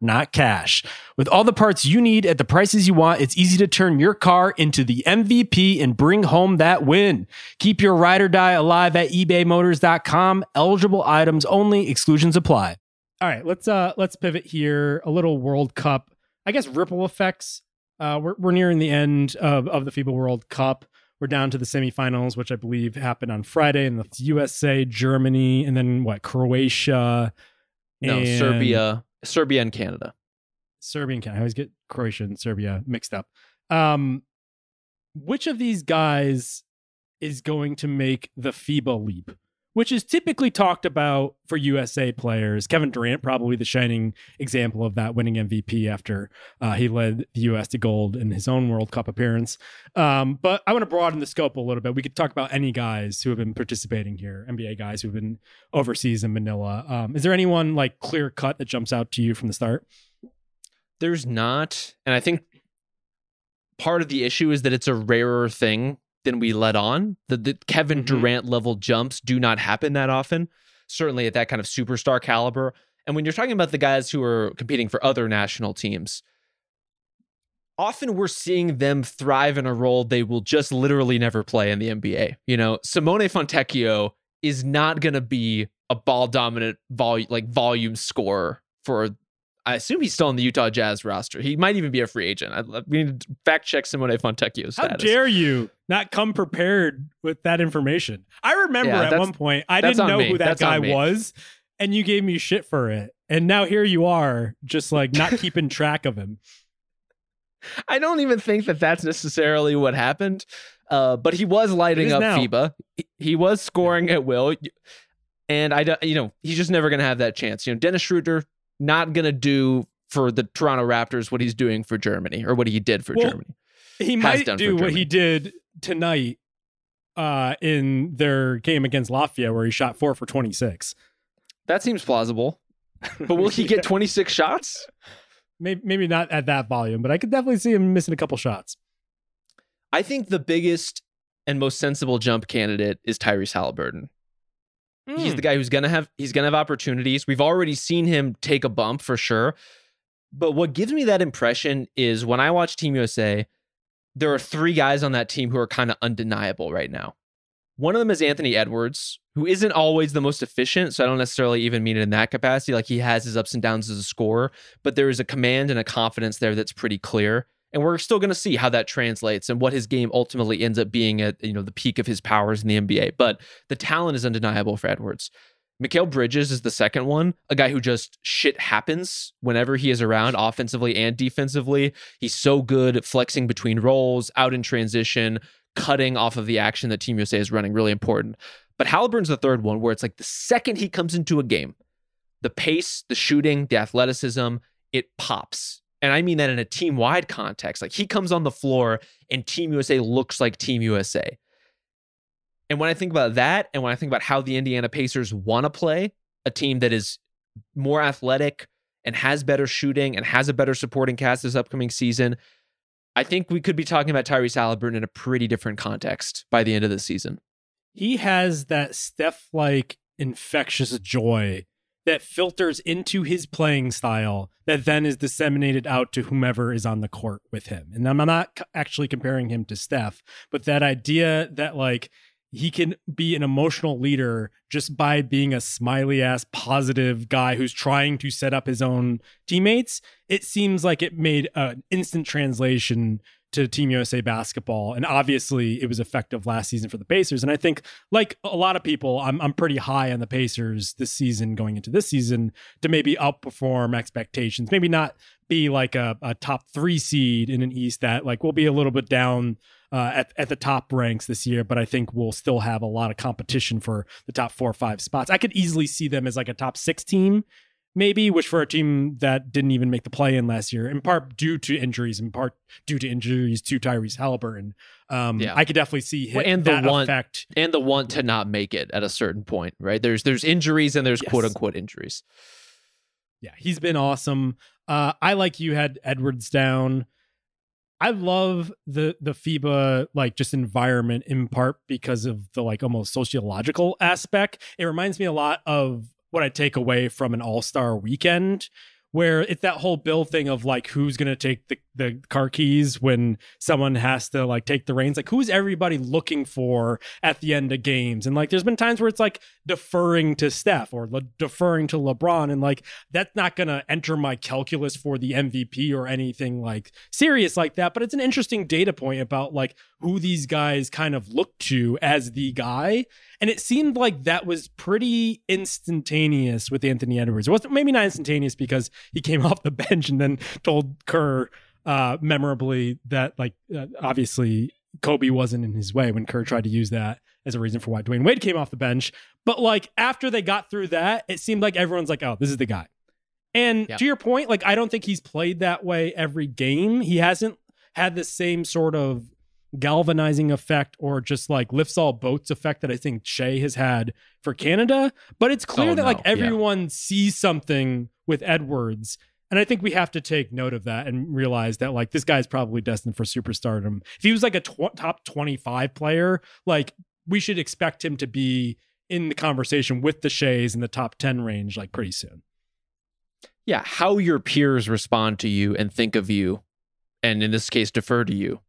not cash. With all the parts you need at the prices you want, it's easy to turn your car into the MVP and bring home that win. Keep your ride or die alive at ebaymotors.com. Eligible items only, exclusions apply. All right, let's uh let's pivot here. A little World Cup, I guess ripple effects. Uh, we're we're nearing the end of of the FIBA World Cup. we're down to the semifinals, which I believe happened on Friday, and the USA, Germany, and then what Croatia. No, and Serbia, Serbia and Canada. Serbia and Canada. I always get Croatia and Serbia mixed up. Um, which of these guys is going to make the FIBA leap? Which is typically talked about for USA players. Kevin Durant, probably the shining example of that, winning MVP after uh, he led the US to gold in his own World Cup appearance. Um, but I want to broaden the scope a little bit. We could talk about any guys who have been participating here, NBA guys who've been overseas in Manila. Um, is there anyone like clear cut that jumps out to you from the start? There's not, and I think part of the issue is that it's a rarer thing than we let on. The, the Kevin Mhm. Durant level jumps do not happen that often, certainly at that kind of superstar caliber. And when you're talking about the guys who are competing for other national teams, often we're seeing them thrive in a role they will just literally never play in the NBA. You know, Simone Fontecchio is not going to be a ball dominant volume like volume scorer for I assume he's still on the Utah Jazz roster. He might even be a free agent. I, we need to fact check Simone Fontecchio's How status. dare you not come prepared with that information? I remember Yeah, at one point I didn't know me. who that That's guy was, and you gave me shit for it. And now here you are, just like not keeping track of him. I don't even think that that's necessarily what happened. Uh, but he was lighting up now. FIBA. He, he was scoring at will, and I, don't- you know, he's just never going to have that chance. You know, Dennis Schroeder not going to do for the Toronto Raptors what he's doing for Germany or what he did for Well, Germany. He might do what he did tonight uh, in their game against Latvia, where he shot four for twenty six. That seems plausible. But will he get 26 shots? maybe, maybe not at that volume, but I could definitely see him missing a couple shots. I think the biggest and most sensible jump candidate is Tyrese Halliburton. He's Hmm. the guy who's gonna have he's gonna have opportunities. We've already seen him take a bump for sure. But what gives me that impression is when I watch Team USA, there are three guys on that team who are kind of undeniable right now. One of them is Anthony Edwards, who isn't always the most efficient. So I don't necessarily even mean it in that capacity. Like he has his ups and downs as a scorer, but there is a command and a confidence there that's pretty clear. And we're still going to see how that translates and what his game ultimately ends up being at you know the peak of his powers in the NBA. But the talent is undeniable for Edwards. Mikal Bridges is the second one, a guy who just shit happens whenever he is around, offensively and defensively. He's so good at flexing between roles, out in transition, cutting off of the action that Team USA is running, really important. But Halliburton's the third one, where it's like the second he comes into a game, the pace, the shooting, the athleticism, it pops. And I mean that in a team wide context. Like he comes on the floor and Team USA looks like Team USA. And when I think about that, and when I think about how the Indiana Pacers want to play a team that is more athletic and has better shooting and has a better supporting cast this upcoming season, I think we could be talking about Tyrese Halliburton in a pretty different context by the end of the season. he has that Steph like infectious joy that filters into his playing style that then is disseminated out to whomever is on the court with him. And I'm not actually comparing him to Steph, but that idea that like he can be an emotional leader just by being a smiley ass positive guy who's trying to set up his own teammates. It seems like it made an instant translation to Team USA basketball. And obviously it was effective last season for the Pacers. And I think like a lot of people, I'm I'm pretty high on the Pacers this season going into this season to maybe outperform expectations. Maybe not be like a, a top three seed in an East that like will be a little bit down uh, at, at the top ranks this year, but I think we'll still have a lot of competition for the top four or five spots. I could easily see them as like a top six team, maybe, which for a team that didn't even make the play in last year, in part due to injuries, in part due to injuries to Tyrese Halliburton. Um, Yeah. I could definitely see him, Well, and the one- effect. And the want to not make it at a certain point, right? There's there's injuries and there's Yes. quote unquote injuries. Yeah, he's been awesome. Uh, I like you had Edwards down. I love the the FIBA like just environment in part because of the like almost sociological aspect. It reminds me a lot of what I take away from an All Star weekend, where it's that whole bill thing of like who's going to take the, the car keys when someone has to like take the reins? Like who's everybody looking for at the end of games? And like there's been times where it's like deferring to Steph or le- deferring to LeBron and like that's not going to enter my calculus for the MVP or anything like serious like that. But it's an interesting data point about like who these guys kind of look to as the guy. And it seemed like that was pretty instantaneous with Anthony Edwards. It wasn't maybe not instantaneous because he came off the bench and then told Kerr uh, memorably that like uh, obviously Kobe wasn't in his way when Kerr tried to use that as a reason for why Dwyane Wade came off the bench. But like after they got through that, it seemed like everyone's like, oh, this is the guy. And Yeah. to your point, like I don't think he's played that way every game. He hasn't had the same sort of galvanizing effect or just like lifts all boats effect that I think Shai has had for Canada. But it's clear Oh, that like no. Yeah. everyone sees something with Edwards. And I think we have to take note of that and realize that like this guy's probably destined for superstardom. If he was like a tw- top 25 player, like we should expect him to be in the conversation with the Shais in the top 10 range like pretty soon. yeah, how your peers respond to you and think of you, and in this case, defer to you,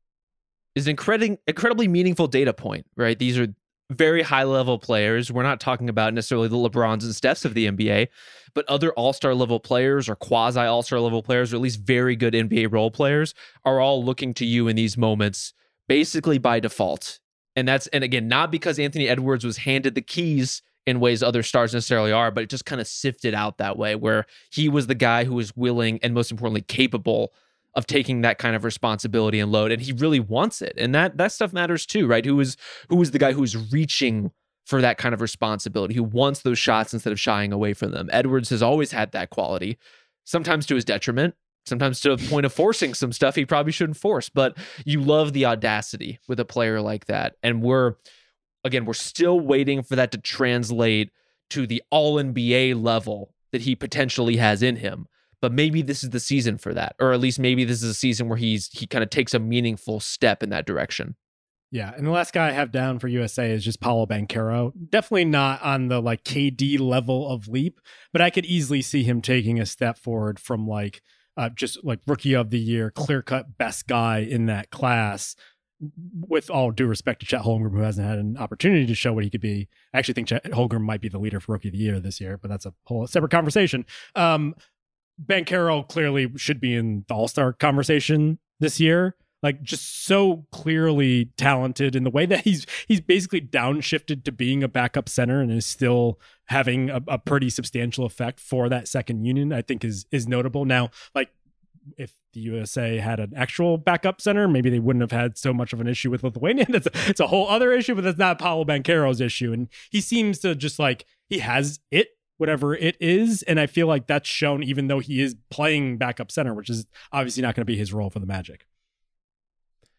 is an incredible, incredibly meaningful data point, right? These are very high level players. We're not talking about necessarily the LeBrons and Stephs of the NBA, but other all star level players or quasi all star level players, or at least very good NBA role players, are all looking to you in these moments basically by default. And that's, and again, not because Anthony Edwards was handed the keys in ways other stars necessarily are, but it just kind of sifted out that way where he was the guy who was willing and most importantly capable of taking that kind of responsibility and load and he really wants it. And that that stuff matters too, right? Who is who is the guy who's reaching for that kind of responsibility, who wants those shots instead of shying away from them. Edwards has always had that quality, sometimes to his detriment, sometimes to the point of forcing some stuff he probably shouldn't force. But you love the audacity with a player like that. And we're again, we're still waiting for that to translate to the all NBA level that he potentially has in him. But maybe this is the season for that, or at least maybe this is a season where he's he kind of takes a meaningful step in that direction. Yeah, and the last guy I have down for USA is just Paolo Banchero. Definitely not on the like KD level of leap, but I could easily see him taking a step forward from like uh, just like rookie of the year, clear cut best guy in that class. With all due respect to Chet Holmgren, who hasn't had an opportunity to show what he could be, I actually think Chet Holmgren might be the leader for rookie of the year this year, but that's a whole separate conversation. Um, Banchero clearly should be in the All Star conversation this year. Like just so clearly talented in the way that he's he's basically downshifted to being a backup center and is still having a, a pretty substantial effect for that second union. I think is is notable. Now, like if the USA had an actual backup center, maybe they wouldn't have had so much of an issue with Lithuania. That's a, it's a whole other issue, but that's not Paolo Banchero's issue. And he seems to just like he has it whatever it is. And I feel like that's shown even though he is playing backup center, which is obviously not going to be his role for the Magic.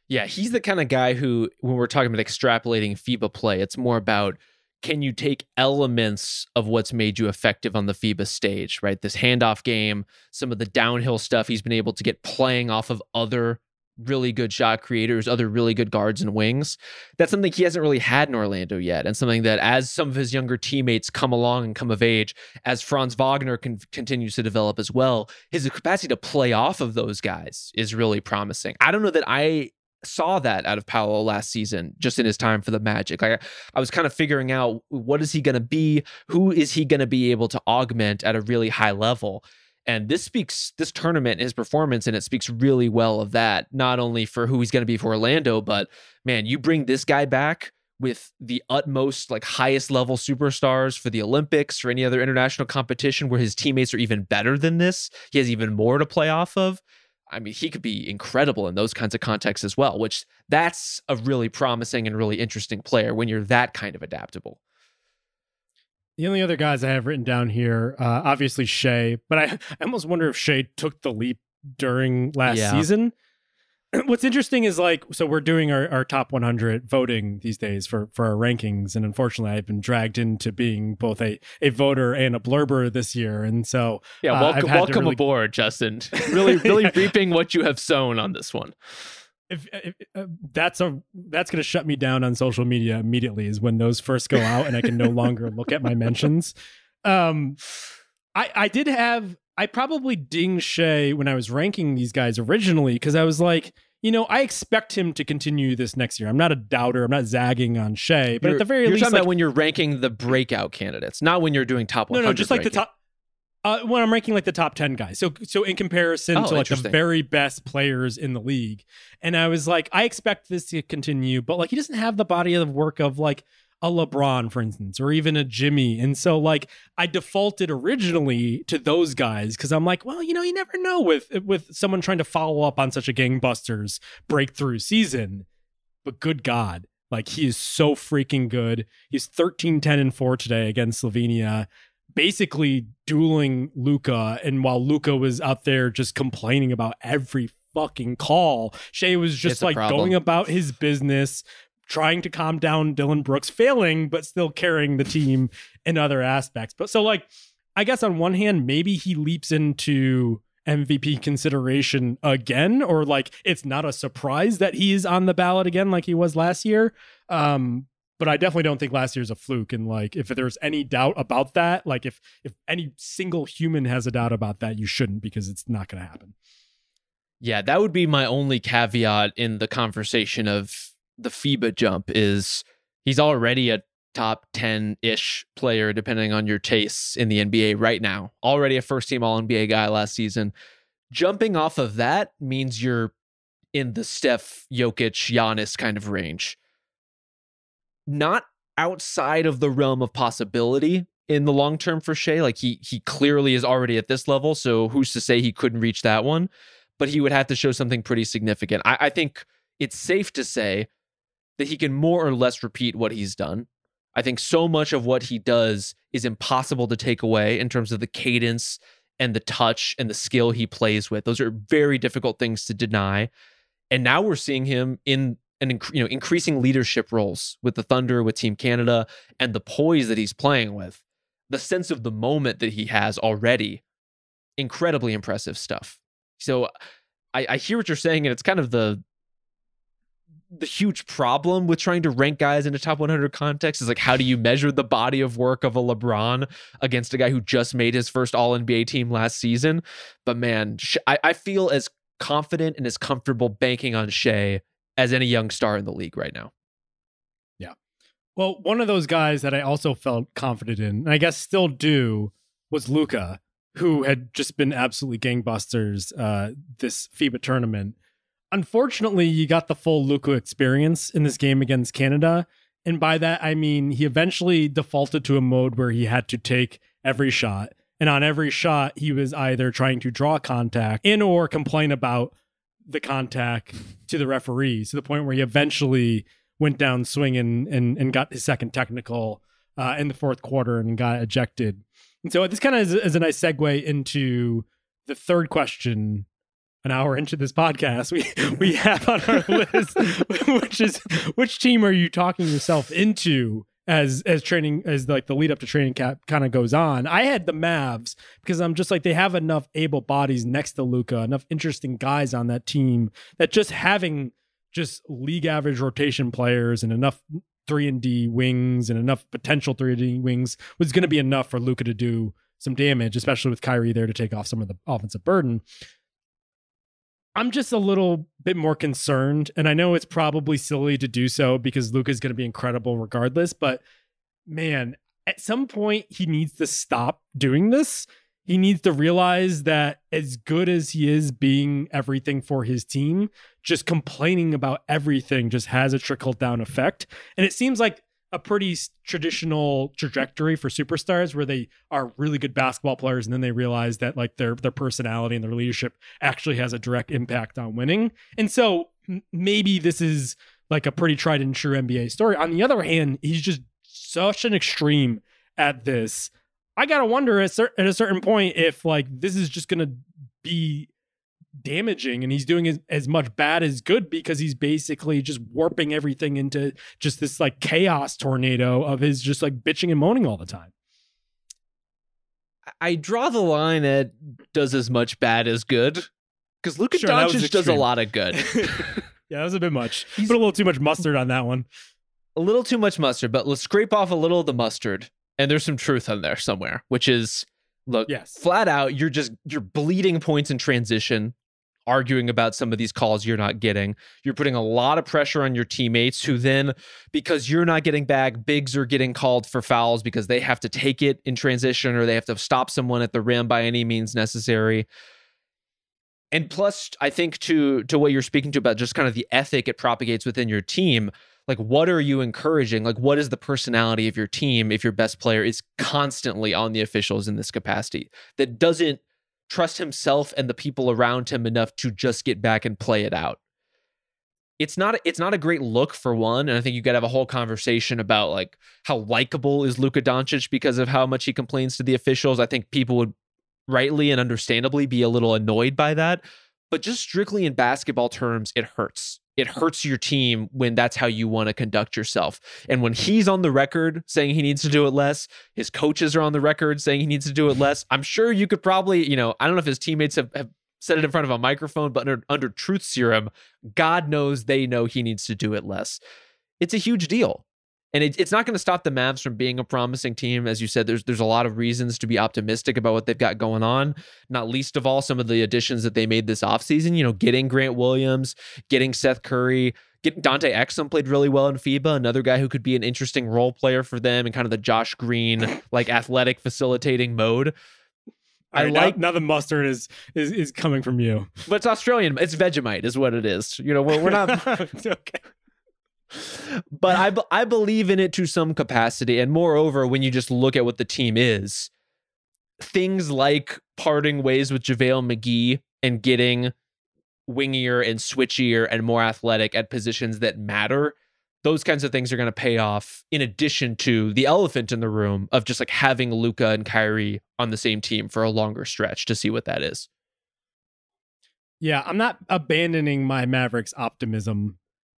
Yeah, he's the kind of guy who, when we're talking about extrapolating FIBA play, it's more about can you take elements of what's made you effective on the FIBA stage, right? This handoff game, some of the downhill stuff he's been able to get playing off of other really good shot creators, other really good guards and wings. That's something he hasn't really had in Orlando yet, and something that as some of his younger teammates come along and come of age, as Franz Wagner con- continues to develop as well, his capacity to play off of those guys is really promising. I don't know that I saw that out of Paolo last season, just in his time for the Magic. Like I was kind of figuring out what is he going to be, who is he going to be able to augment at a really high level. And this speaks, this tournament, his performance, and it speaks really well of that, not only for who he's going to be for Orlando, but man, you bring this guy back with the utmost, like highest level superstars for the Olympics or any other international competition where his teammates are even better than this. He has even more to play off of. I mean, he could be incredible in those kinds of contexts as well, which that's a really promising and really interesting player when you're that kind of adaptable. The only other guys I have written down here, uh, obviously Shai, but I, I almost wonder if Shai took the leap during last Yeah. season. What's interesting is like, so we're doing our, our top 100 voting these days for, for our rankings. And unfortunately, I've been dragged into being both a, a voter and a blurber this year. And so, Yeah, Uh, welcome, to welcome really- aboard, Justin. Really, really Yeah. reaping what you have sown on this one. If, if uh, that's a that's going to shut me down on social media immediately is when those first go out and I can no longer look at my mentions. Um, I I did have I probably ding Shai when I was ranking these guys originally because I was like, you know, I expect him to continue this next year. I'm not a doubter. I'm not zagging on Shai, but you're, at the very you're least, talking like, about when you're ranking the breakout candidates, not when you're doing top 100. no, no, just like the top. Uh, when I'm ranking like the top ten guys, so so in comparison Oh, to like the very best players in the league, and I was like, I expect this to continue, but like he doesn't have the body of work of like a LeBron, for instance, or even a Jimmy, and so like I defaulted originally to those guys because I'm like, well, you know, you never know with with someone trying to follow up on such a gangbusters breakthrough season, but good God. Like he is so freaking good. He's 13 10 and 4 today against Slovenia basically dueling Luka. And while Luka was out there just complaining about every fucking call, Shai was just a like going about his business, trying to calm down Dillon Brooks, failing, but still carrying the team in other aspects. But so, like, I guess on one hand, maybe he leaps into MVP consideration again, or like it's not a surprise that he is on the ballot again, like he was last year. Um, but I definitely don't think last year's a fluke. And like, if there's any doubt about that, like if if any single human has a doubt about that, you shouldn't because it's not going to happen. Yeah, that would be my only caveat in the conversation of the FIBA jump is he's already a top 10-ish player depending on your tastes in the NBA right now. Already a first team all NBA guy last season. Jumping off of that means you're in the Steph, Jokic, Giannis kind of range. Not outside of the realm of possibility in the long term for Shai. Like he he clearly is already at this level, so who's to say he couldn't reach that one? But he would have to show something pretty significant. I, I think it's safe to say that he can more or less repeat what he's done. I think so much of what he does is impossible to take away in terms of the cadence and the touch and the skill he plays with. Those are very difficult things to deny. And now we're seeing him in an inc- you know increasing leadership roles with the Thunder, with Team Canada, and the poise that he's playing with. The sense of the moment that he has already, incredibly impressive stuff. So I, I hear what you're saying, and it's kind of the the huge problem with trying to rank guys in a top 100 context is like how do you measure the body of work of a LeBron against a guy who just made his first All NBA team last season? But man, I, I feel as confident and as comfortable banking on Shai as any young star in the league right now. Yeah. Well, one of those guys that I also felt confident in, and I guess still do, was Luka, who had just been absolutely gangbusters uh, this FIBA tournament. Unfortunately, you got the full Luka experience in this game against Canada. And by that, I mean he eventually defaulted to a mode where he had to take every shot. And on every shot, he was either trying to draw contact in or complain about the contact to the referees to the point where he eventually went down swinging and, and got his second technical uh, in the fourth quarter and got ejected. And so this kind of is, is a nice segue into the third question. An hour into this podcast, we we have on our list, which is which team are you talking yourself into as as training as like the lead up to training cap kind of goes on. I had the Mavs because I'm just like they have enough able bodies next to Luka, enough interesting guys on that team that just having just league average rotation players and enough three and D wings and enough potential three and D wings was going to be enough for Luka to do some damage, especially with Kyrie there to take off some of the offensive burden. I'm just a little bit more concerned, and I know it's probably silly to do so because Luka's going to be incredible regardless. But man, at some point he needs to stop doing this. He needs to realize that as good as he is being everything for his team, just complaining about everything just has a trickle down effect. And it seems like a pretty traditional trajectory for superstars where they are really good basketball players and then they realize that like their their personality and their leadership actually has a direct impact on winning. And so maybe this is like a pretty tried and true NBA story. On the other hand, he's just such an extreme at this. I gotta wonder at, cer- at a certain point if like this is just gonna be damaging and he's doing as, as much bad as good because he's basically just warping everything into just this like chaos tornado of his just like bitching and moaning all the time. I draw the line at does as much bad as good because Luka Sure, Doncic does a lot of good. yeah, that was a bit much. He's- Put a little too much mustard on that one. a little too much mustard, but let's scrape off a little of the mustard. And there's some truth in there somewhere, which is Look, Yes. flat out, you're just you're bleeding points in transition, arguing about some of these calls you're not getting. You're putting a lot of pressure on your teammates who then, because you're not getting back, bigs are getting called for fouls because they have to take it in transition or they have to stop someone at the rim by any means necessary. And plus, I think to to what you're speaking to about just kind of the ethic it propagates within your team, like what are you encouraging? Like what is the personality of your team if your best player is constantly on the officials in this capacity that doesn't trust himself and the people around him enough to just get back and play it out? It's not it's not a great look for one, and I think you got to have a whole conversation about like how likable is Luka Doncic because of how much he complains to the officials. I think people would rightly and understandably be a little annoyed by that. But just strictly in basketball terms, it hurts. It hurts your team when that's how you want to conduct yourself. And when he's on the record saying he needs to do it less, his coaches are on the record saying he needs to do it less. I'm sure you could probably, you know, I don't know if his teammates have, have said it in front of a microphone, but under, under truth serum, God knows they know he needs to do it less. It's a huge deal. And it, it's not going to stop the Mavs from being a promising team. As you said, there's there's a lot of reasons to be optimistic about what they've got going on. Not least of all, some of the additions that they made this offseason, you know, getting Grant Williams, getting Seth Curry, getting Dante Exum played really well in FIBA, another guy who could be an interesting role player for them in kind of the Josh Green, like athletic facilitating mode. I right, now- like- now, the mustard is is is coming from you. But it's Australian, it's Vegemite, is what it is. You know, we're, we're not okay. But I, I believe in it to some capacity. And moreover, when you just look at what the team is, things like parting ways with JaVale McGee and getting wingier and switchier and more athletic at positions that matter, those kinds of things are going to pay off in addition to the elephant in the room of just like having Luka and Kyrie on the same team for a longer stretch to see what that is. Yeah, I'm not abandoning my Mavericks optimism.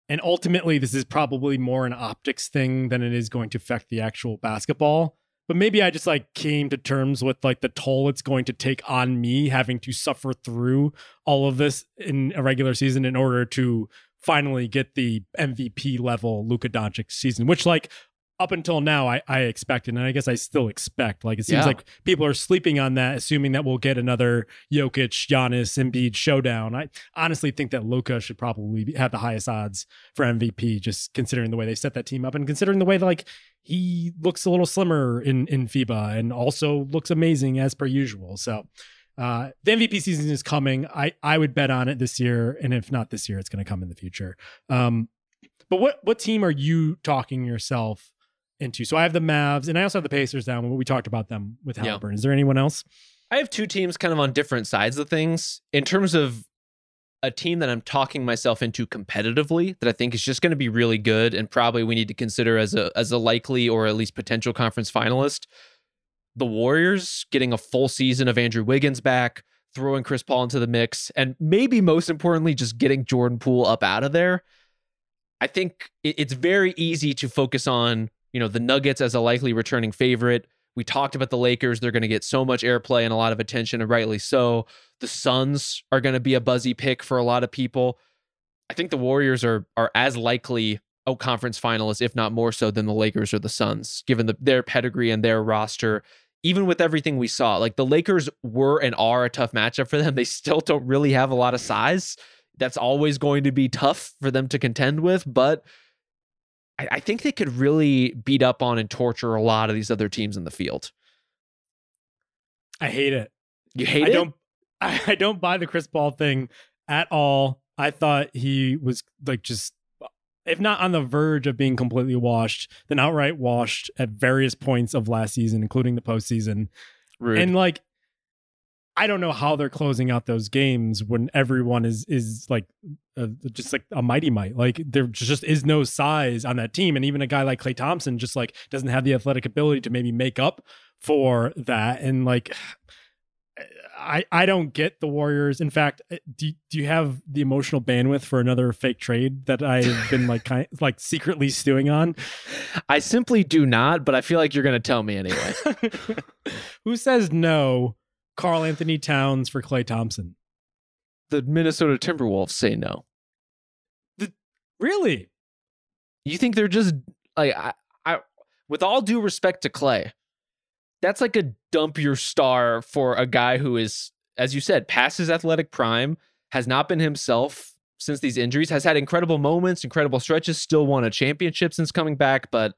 And ultimately, this is probably more an optics thing than it is going to affect the actual basketball. But maybe I just like came to terms with like the toll it's going to take on me having to suffer through all of this in a regular season in order to finally get the MVP level Luka Doncic season, which like up until now I, I expected, and I guess I still expect. Like it seems Yeah. like people are sleeping on that, assuming that we'll get another Jokic, Giannis, Embiid showdown. I honestly think that Luka should probably be- have the highest odds for MVP, just considering the way they set that team up and considering the way that, like he looks a little slimmer in in FIBA and also looks amazing as per usual. So. Uh, the MVP season is coming. I, I would bet on it this year, and if not this year, it's going to come in the future. Um, but what what team are you talking yourself into? So I have the Mavs, and I also have the Pacers down. But we talked about them with Yeah. Is there anyone else? I have two teams kind of on different sides of things. In terms of a team that I'm talking myself into competitively that I think is just going to be really good and probably we need to consider as a as a likely or at least potential conference finalist. The Warriors getting a full season of Andrew Wiggins back, throwing Chris Paul into the mix, and maybe most importantly, just getting Jordan Poole up out of there. I think it's very easy to focus on, you know, the Nuggets as a likely returning favorite. We talked about the Lakers. They're going to get so much airplay and a lot of attention, and rightly so. The Suns are going to be a buzzy pick for a lot of people. I think the Warriors are are as likely a conference finalist, if not more so, than the Lakers or the Suns, given the, their pedigree and their roster. Even with everything we saw, like the Lakers were and are a tough matchup for them. They still don't really have a lot of size. That's always going to be tough for them to contend with, but I, I think they could really beat up on and torture a lot of these other teams in the field. I hate it. You hate I it? don't. I, I don't buy the Chris Paul thing at all. I thought he was like just, if not on the verge of being completely washed, then outright washed at various points of last season, including the postseason. Rude. And like, I don't know how they're closing out those games when everyone is is like uh, just like a mighty might. Like there just is no size on that team, and even a guy like Klay Thompson just like doesn't have the athletic ability to maybe make up for that. And like, I I don't get the Warriors. In fact, uh, do do you have the emotional bandwidth for another fake trade that I've been like kind like secretly stewing on? I simply do not, but I feel like you're going to tell me anyway. Who says no? Karl-Anthony Towns for Klay Thompson. the Minnesota Timberwolves say no. The, Really? You think they're just like I, I with all due respect to Klay, that's like a dump your star for a guy who is, as you said, past his athletic prime, has not been himself since these injuries, has had incredible moments, incredible stretches, still won a championship since coming back. But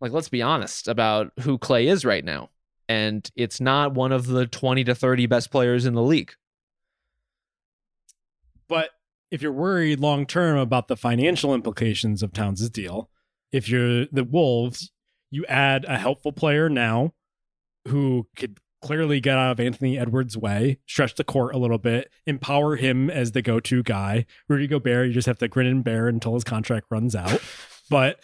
like, let's be honest about who Klay is right now. And it's not one of the 20 to 30 best players in the league. But if you're worried long term about the financial implications of Towns' deal, if you're the Wolves, you add a helpful player now who could clearly get out of Anthony Edwards' way, stretch the court a little bit, empower him as the go to guy. Rudy Gobert, you just have to grin and bear until his contract runs out. but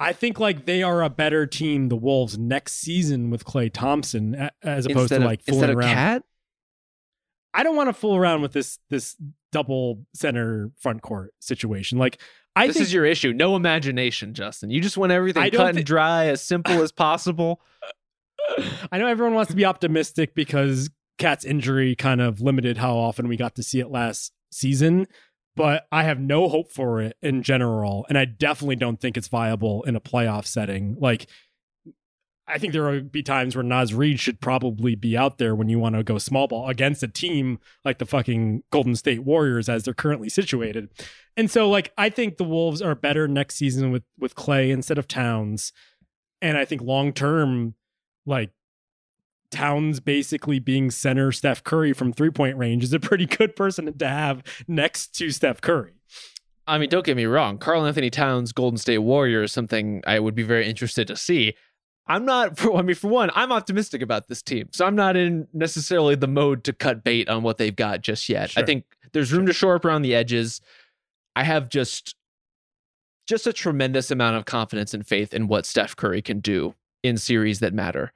I think like they are a better team, the Wolves, next season with Klay Thompson, as opposed instead to of, like fooling instead of around. KAT. I don't want to fool around with this this double center front court situation. Like I this think is your issue. No imagination, Justin. You just want everything cut and dry, as simple as possible. I know everyone wants to be optimistic because KAT's injury kind of limited how often we got to see it last season, but I have no hope for it in general. And I definitely don't think it's viable in a playoff setting. Like, I think there will be times where Naz Reid should probably be out there when you want to go small ball against a team like the fucking Golden State Warriors as they're currently situated. And so, like, I think the Wolves are better next season with with Klay instead of Towns. And I think long term, like Towns basically being center Steph Curry from three point range is a pretty good person to have next to Steph Curry. I mean, don't get me wrong. Karl-Anthony Towns, Golden State Warrior is something I would be very interested to see. I'm not, for, I mean, for one, I'm optimistic about this team. So I'm not in necessarily the mode to cut bait on what they've got just yet. I think there's room to shore up around the edges. I have just, just a tremendous amount of confidence and faith in what Steph Curry can do in series that matter.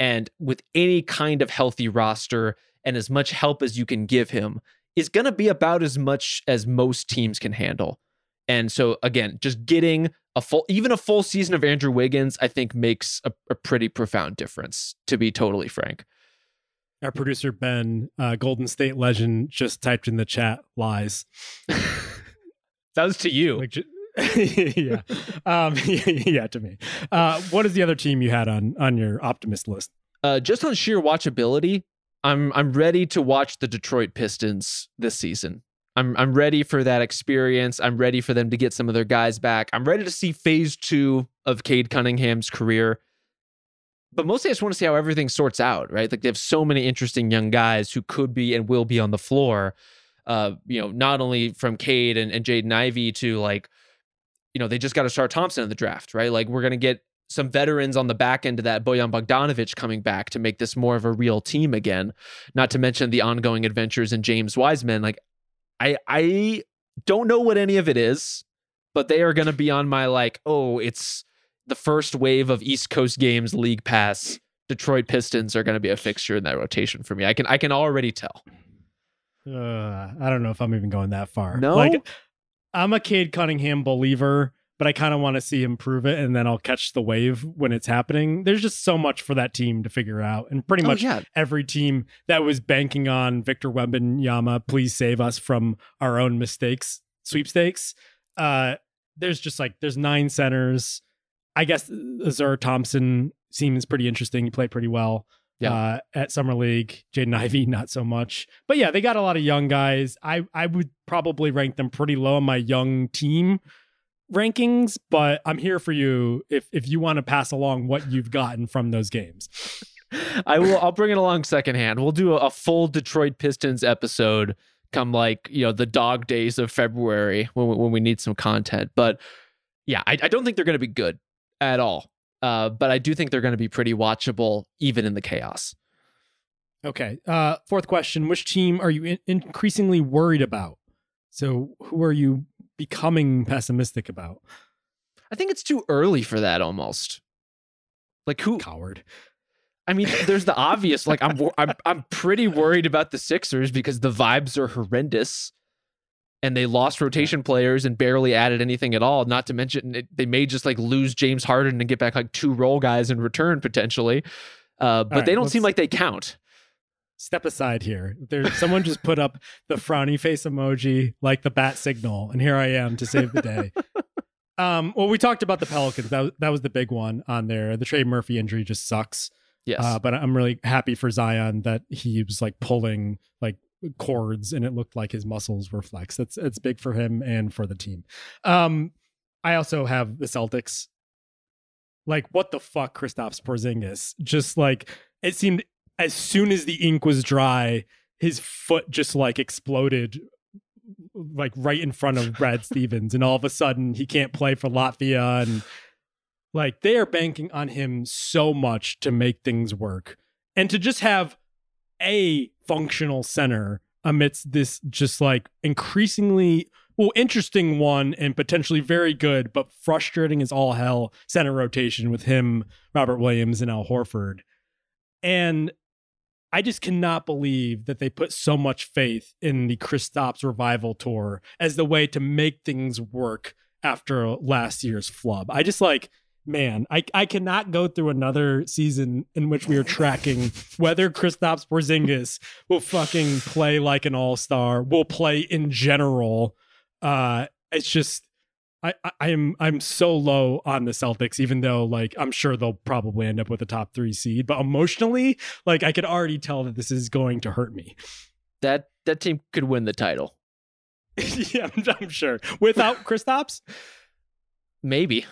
And with any kind of healthy roster and as much help as you can give him, is going to be about as much as most teams can handle. And so again, just getting a full, even a full season of Andrew Wiggins, I think makes a, a pretty profound difference. To be totally frank, Our producer Ben, uh, Golden State legend, just typed in the chat lies. that was to you. Like, yeah, um, yeah, to me. Uh, what is the other team you had on on your optimist list? uh, just on sheer watchability, I'm I'm ready to watch the Detroit Pistons this season. I'm I'm ready for that experience. I'm ready for them to get some of their guys back. I'm ready to see phase two of Cade Cunningham's career. But mostly, I just want to see how everything sorts out, right? Like they have so many interesting young guys who could be and will be on the floor. Uh, you know, not only from Cade and, and Jaden Ivey to like, you know, they just got to start Thompson in the draft, right? Like we're gonna get some veterans on the back end of that, Bojan Bogdanovic coming back to make this more of a real team again. Not to mention the ongoing adventures in James Wiseman. Like, I I don't know what any of it is, but they are going to be on my like, oh, it's the first wave of East Coast games league pass. Detroit Pistons are going to be a fixture in that rotation for me. I can I can already tell. Uh, I don't know if I'm even going that far. No? like I'm a Cade Cunningham believer, but I kind of want to see him prove it, and then I'll catch the wave when it's happening. There's just so much for that team to figure out, and pretty Oh, much yeah. every team that was banking on Victor Wembanyama, please save us from our own mistakes, sweepstakes. Uh, there's just like there's nine centers. I guess Ausar Thompson seems pretty interesting. He played pretty well Yeah. uh, at summer league. Jaden Ivey not so much, but yeah, they got a lot of young guys. I I would probably rank them pretty low on my young team rankings, but I'm here for you if if you want to pass along what you've gotten from those games. I will. I'll bring it along secondhand. We'll do a, a full Detroit Pistons episode come like you know the dog days of February when we, when we need some content. But yeah, I, I don't think they're going to be good at all. Uh, but I do think they're going to be pretty watchable even in the chaos. Okay. Uh, fourth question: Which team are you in- increasingly worried about? So, who are you becoming pessimistic about? I think it's too early for that almost. Like who? Coward. I mean, there's the obvious. Like I'm, I'm, I'm pretty worried about the Sixers because the vibes are horrendous, and they lost rotation players and barely added anything at all. Not to mention it, they may just like lose James Harden and get back like two role guys in return potentially. Uh, but right, they don't seem like they count. Step aside here. There's someone just put up the frowny face emoji, like the bat signal, and here I am to save the day. um, well, we talked about the Pelicans. That was, that was the big one on there. The Trey Murphy injury just sucks. Yes. Uh, but I'm really happy for Zion that he was like pulling like cords and it looked like his muscles were flexed. That's it's big for him and for the team. Um, I also have the Celtics. Like what the fuck, Kristaps Porzingis? Just like it seemed as soon as the ink was dry, his foot just like exploded like right in front of Brad Stevens, and all of a sudden he can't play for Latvia, and like they are banking on him so much to make things work, and to just have a functional center amidst this just like increasingly well interesting one and potentially very good but frustrating as all hell center rotation with him robert williams and al horford and I just cannot believe that they put so much faith in the Kristaps revival tour as the way to make things work after last year's flub. I just like, man, I, I cannot go through another season in which we are tracking whether Kristaps Porzingis will fucking play like an all star, will play in general. Uh, it's just I, I am I'm so low on the Celtics, even though like I'm sure they'll probably end up with a top three seed. But emotionally, like I could already tell that this is going to hurt me. that that team could win the title. yeah, I'm, I'm sure. Without Kristaps, Maybe.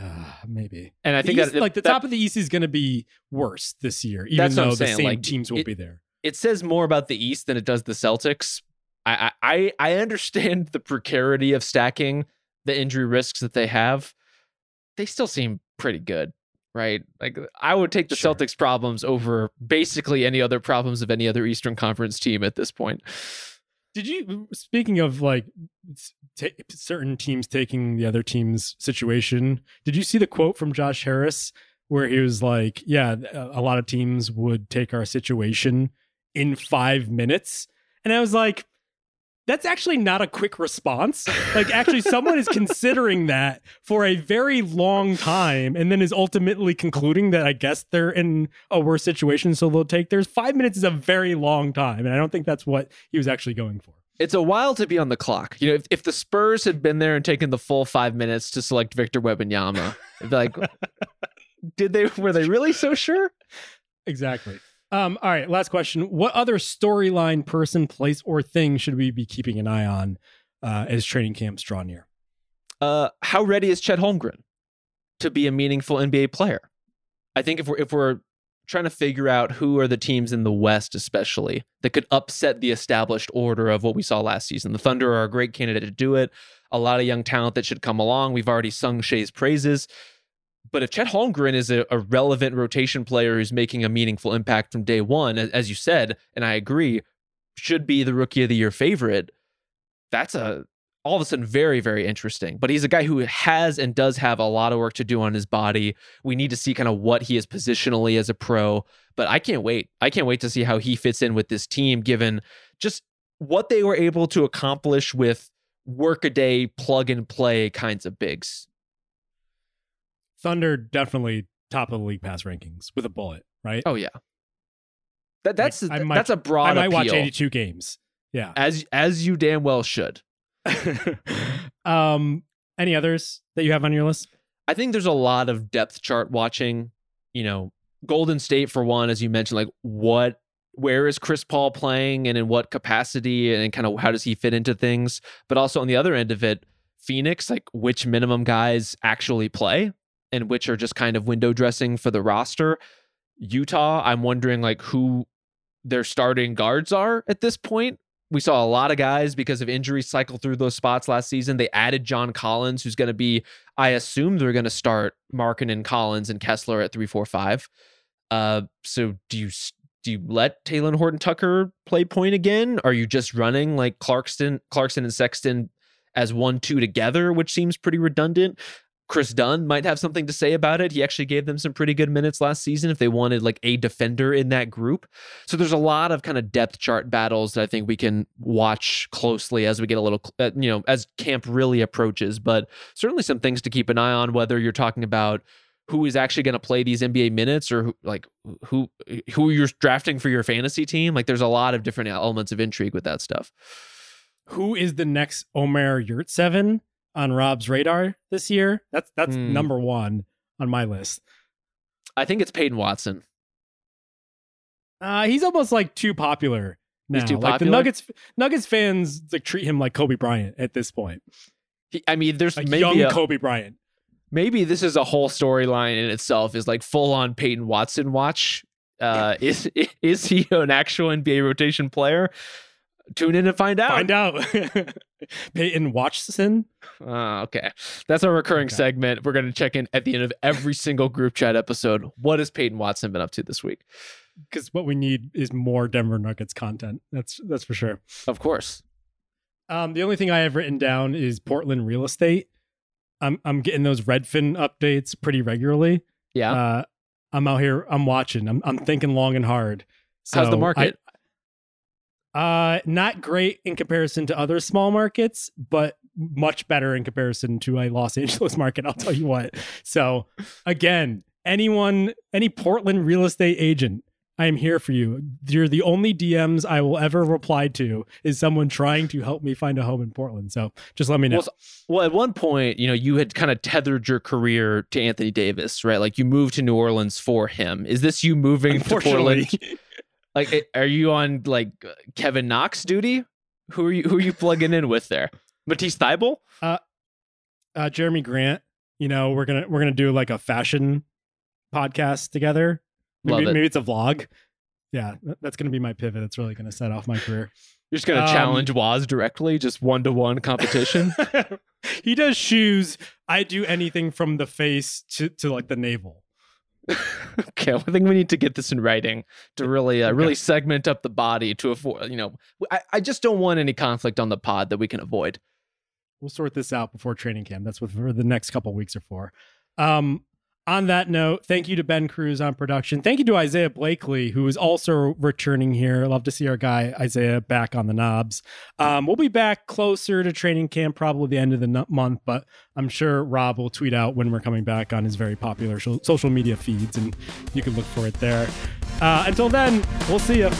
Uh, maybe. And I The think East- that like the that- top of the East is going to be worse this year, even though the same like, teams will it- be there. it says more about the East than it does the Celtics. I I I I understand the precarity of stacking the injury risks that they have. They still seem pretty good, right? Like I would take the Sure. Celtics problems over basically any other problems of any other Eastern Conference team at this point. Did you speaking of like ta certain teams taking the other team's situation? Did you see the quote from Josh Harris where he was like, "Yeah, a lot of teams would take our situation in 5 minutes." And I was like, that's actually not a quick response. Like actually someone is considering that for a very long time and then is ultimately concluding that I guess they're in a worse situation so they'll take theirs. 5 minutes is a very long time and I don't think that's what he was actually going for. It's a while to be on the clock. You know, if, if the Spurs had been there and taken the full five minutes to select Victor be like, did they? Were they really so sure? Exactly. Um, all right, last question. What other storyline, person, place, or thing should we be keeping an eye on uh, as training camps draw near? uh, how ready is Chet Holmgren to be a meaningful NBA player? I think if we're if we're trying to figure out who are the teams in the West, especially that could upset the established order of what we saw last season, the Thunder are a great candidate to do it. A lot of young talent that should come along. We've already sung Shai's praises. But if Chet Holmgren is a, a relevant rotation player who's making a meaningful impact from day one, as, you said, and I agree, should be the rookie of the year favorite. That's a all of a sudden very very interesting. But he's a guy who has and does have a lot of work to do on his body. We need to see kind of what he is positionally as a pro but i can't wait. I can't wait to see how he fits in with this team given just what they were able to accomplish with workaday plug and play kinds of bigs Thunder definitely top of the league pass rankings with a bullet, right? oh yeah that, that's I might- that's a broad I might watch 82 games. Yeah. as as you damn well should um, any others that you have on your list? I think there's a lot of depth chart watching. You know, Golden State for one, as you mentioned, like what, where is Chris Paul playing, and in what capacity, and kind of how does he fit into things? But also on the other end of it, Phoenix, like which minimum guys actually play, and which are just kind of window dressing for the roster. Utah, I'm wondering like who their starting guards are at this point. We saw a lot of guys because of injuries cycle through those spots last season. They added John Collins, who's going to be I assume they're going to start Markkanen and Collins and Kessler at three, four, five. Uh, so do you do you let Talen Horton-Tucker play point again? Are you just running like Clarkson, Clarkson and Sexton as one two together, which seems pretty redundant? Kris Dunn might have something to say about it. He actually gave them some pretty good minutes last season if they wanted like a defender in that group. So there's a lot of kind of depth chart battles that I think we can watch closely as we get a little, uh, you know, as camp really approaches. But certainly some things to keep an eye on. Whether you're talking about who is actually going to play these NBA minutes, or who, like who who you're drafting for your fantasy team. Like there's a lot of different elements of intrigue with that stuff. Who is the next Omer Yurtseven on Rob's radar this year? That's that's Hmm. number one on my list. I think it's Peyton Watson. Uh, he's almost like too popular now. He's too like the Nuggets Nuggets fans like treat him like Kobe Bryant at this point. He, I mean, there's Like maybe young a- Kobe Bryant. maybe this is a whole storyline in itself. Is like full on Peyton Watson watch. Uh, is is he an actual NBA rotation player? Tune in and find out. Find out. Peyton Watson. Uh, okay, that's our recurring Okay. segment. We're going to check in at the end of every single group chat episode. What has Peyton Watson been up to this week? Because what we need is more Denver Nuggets content. That's that's for sure. Of course. Um, the only thing I have written down is Portland real estate. I'm I'm getting those Redfin updates pretty regularly. Yeah. Uh, I'm out here. I'm watching. I'm I'm thinking long and hard. So How's the market? Uh, not great in comparison to other small markets, but much better in comparison to a Los Angeles market. I'll tell you what. So again, anyone, any Portland real estate agent, I am here for you. You're the only DMs I will ever reply to is someone trying to help me find a home in Portland. So just let me know. Well, Well, at one point, you know, you had kind of tethered your career to Anthony Davis, right? Like you moved to New Orleans for him. Is this you moving to Portland? Like, are you on like Kevin Knox duty? Who are you? Who are you plugging in with there? Matisse Thybulle? uh, Jerami Grant, you know, we're gonna we're gonna do like a fashion podcast together. Maybe, it. maybe it's a vlog. Yeah, that's gonna be my pivot. It's really gonna set off my career. You're just gonna Um, challenge Waz directly, just one to one competition. he does shoes. I do anything from the face to, to like the navel. Okay, well, I think we need to get this in writing to really, uh, Okay. really segment up the body to avoid. You know, I, I just don't want any conflict on the pod that we can avoid. We'll sort this out before training camp. That's what for the next couple weeks are for. Um, on that note, thank you to Ben Cruz on production. Thank you to Isaiah Blakely, who is also returning here. Love to see our guy Isaiah back on the knobs. Um, we'll be back closer to training camp, probably the end of the month, but I'm sure Rob will tweet out when we're coming back on his very popular social media feeds, and you can look for it there. Uh, until then, we'll see you.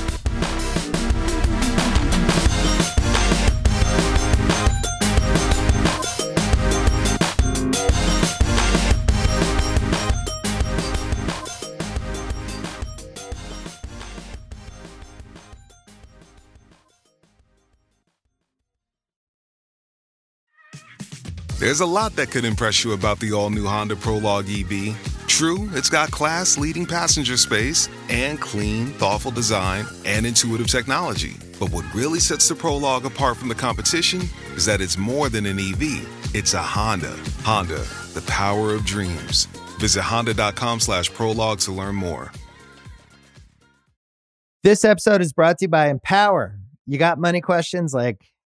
There's a lot that could impress you about the all new Honda Prologue EV. True, it's got class leading passenger space and clean, thoughtful design and intuitive technology. But what really sets the Prologue apart from the competition is that it's more than an EV, it's a Honda. Honda, the power of dreams. Visit honda.com slash prologue to learn more. This episode is brought to you by Empower. You got money questions like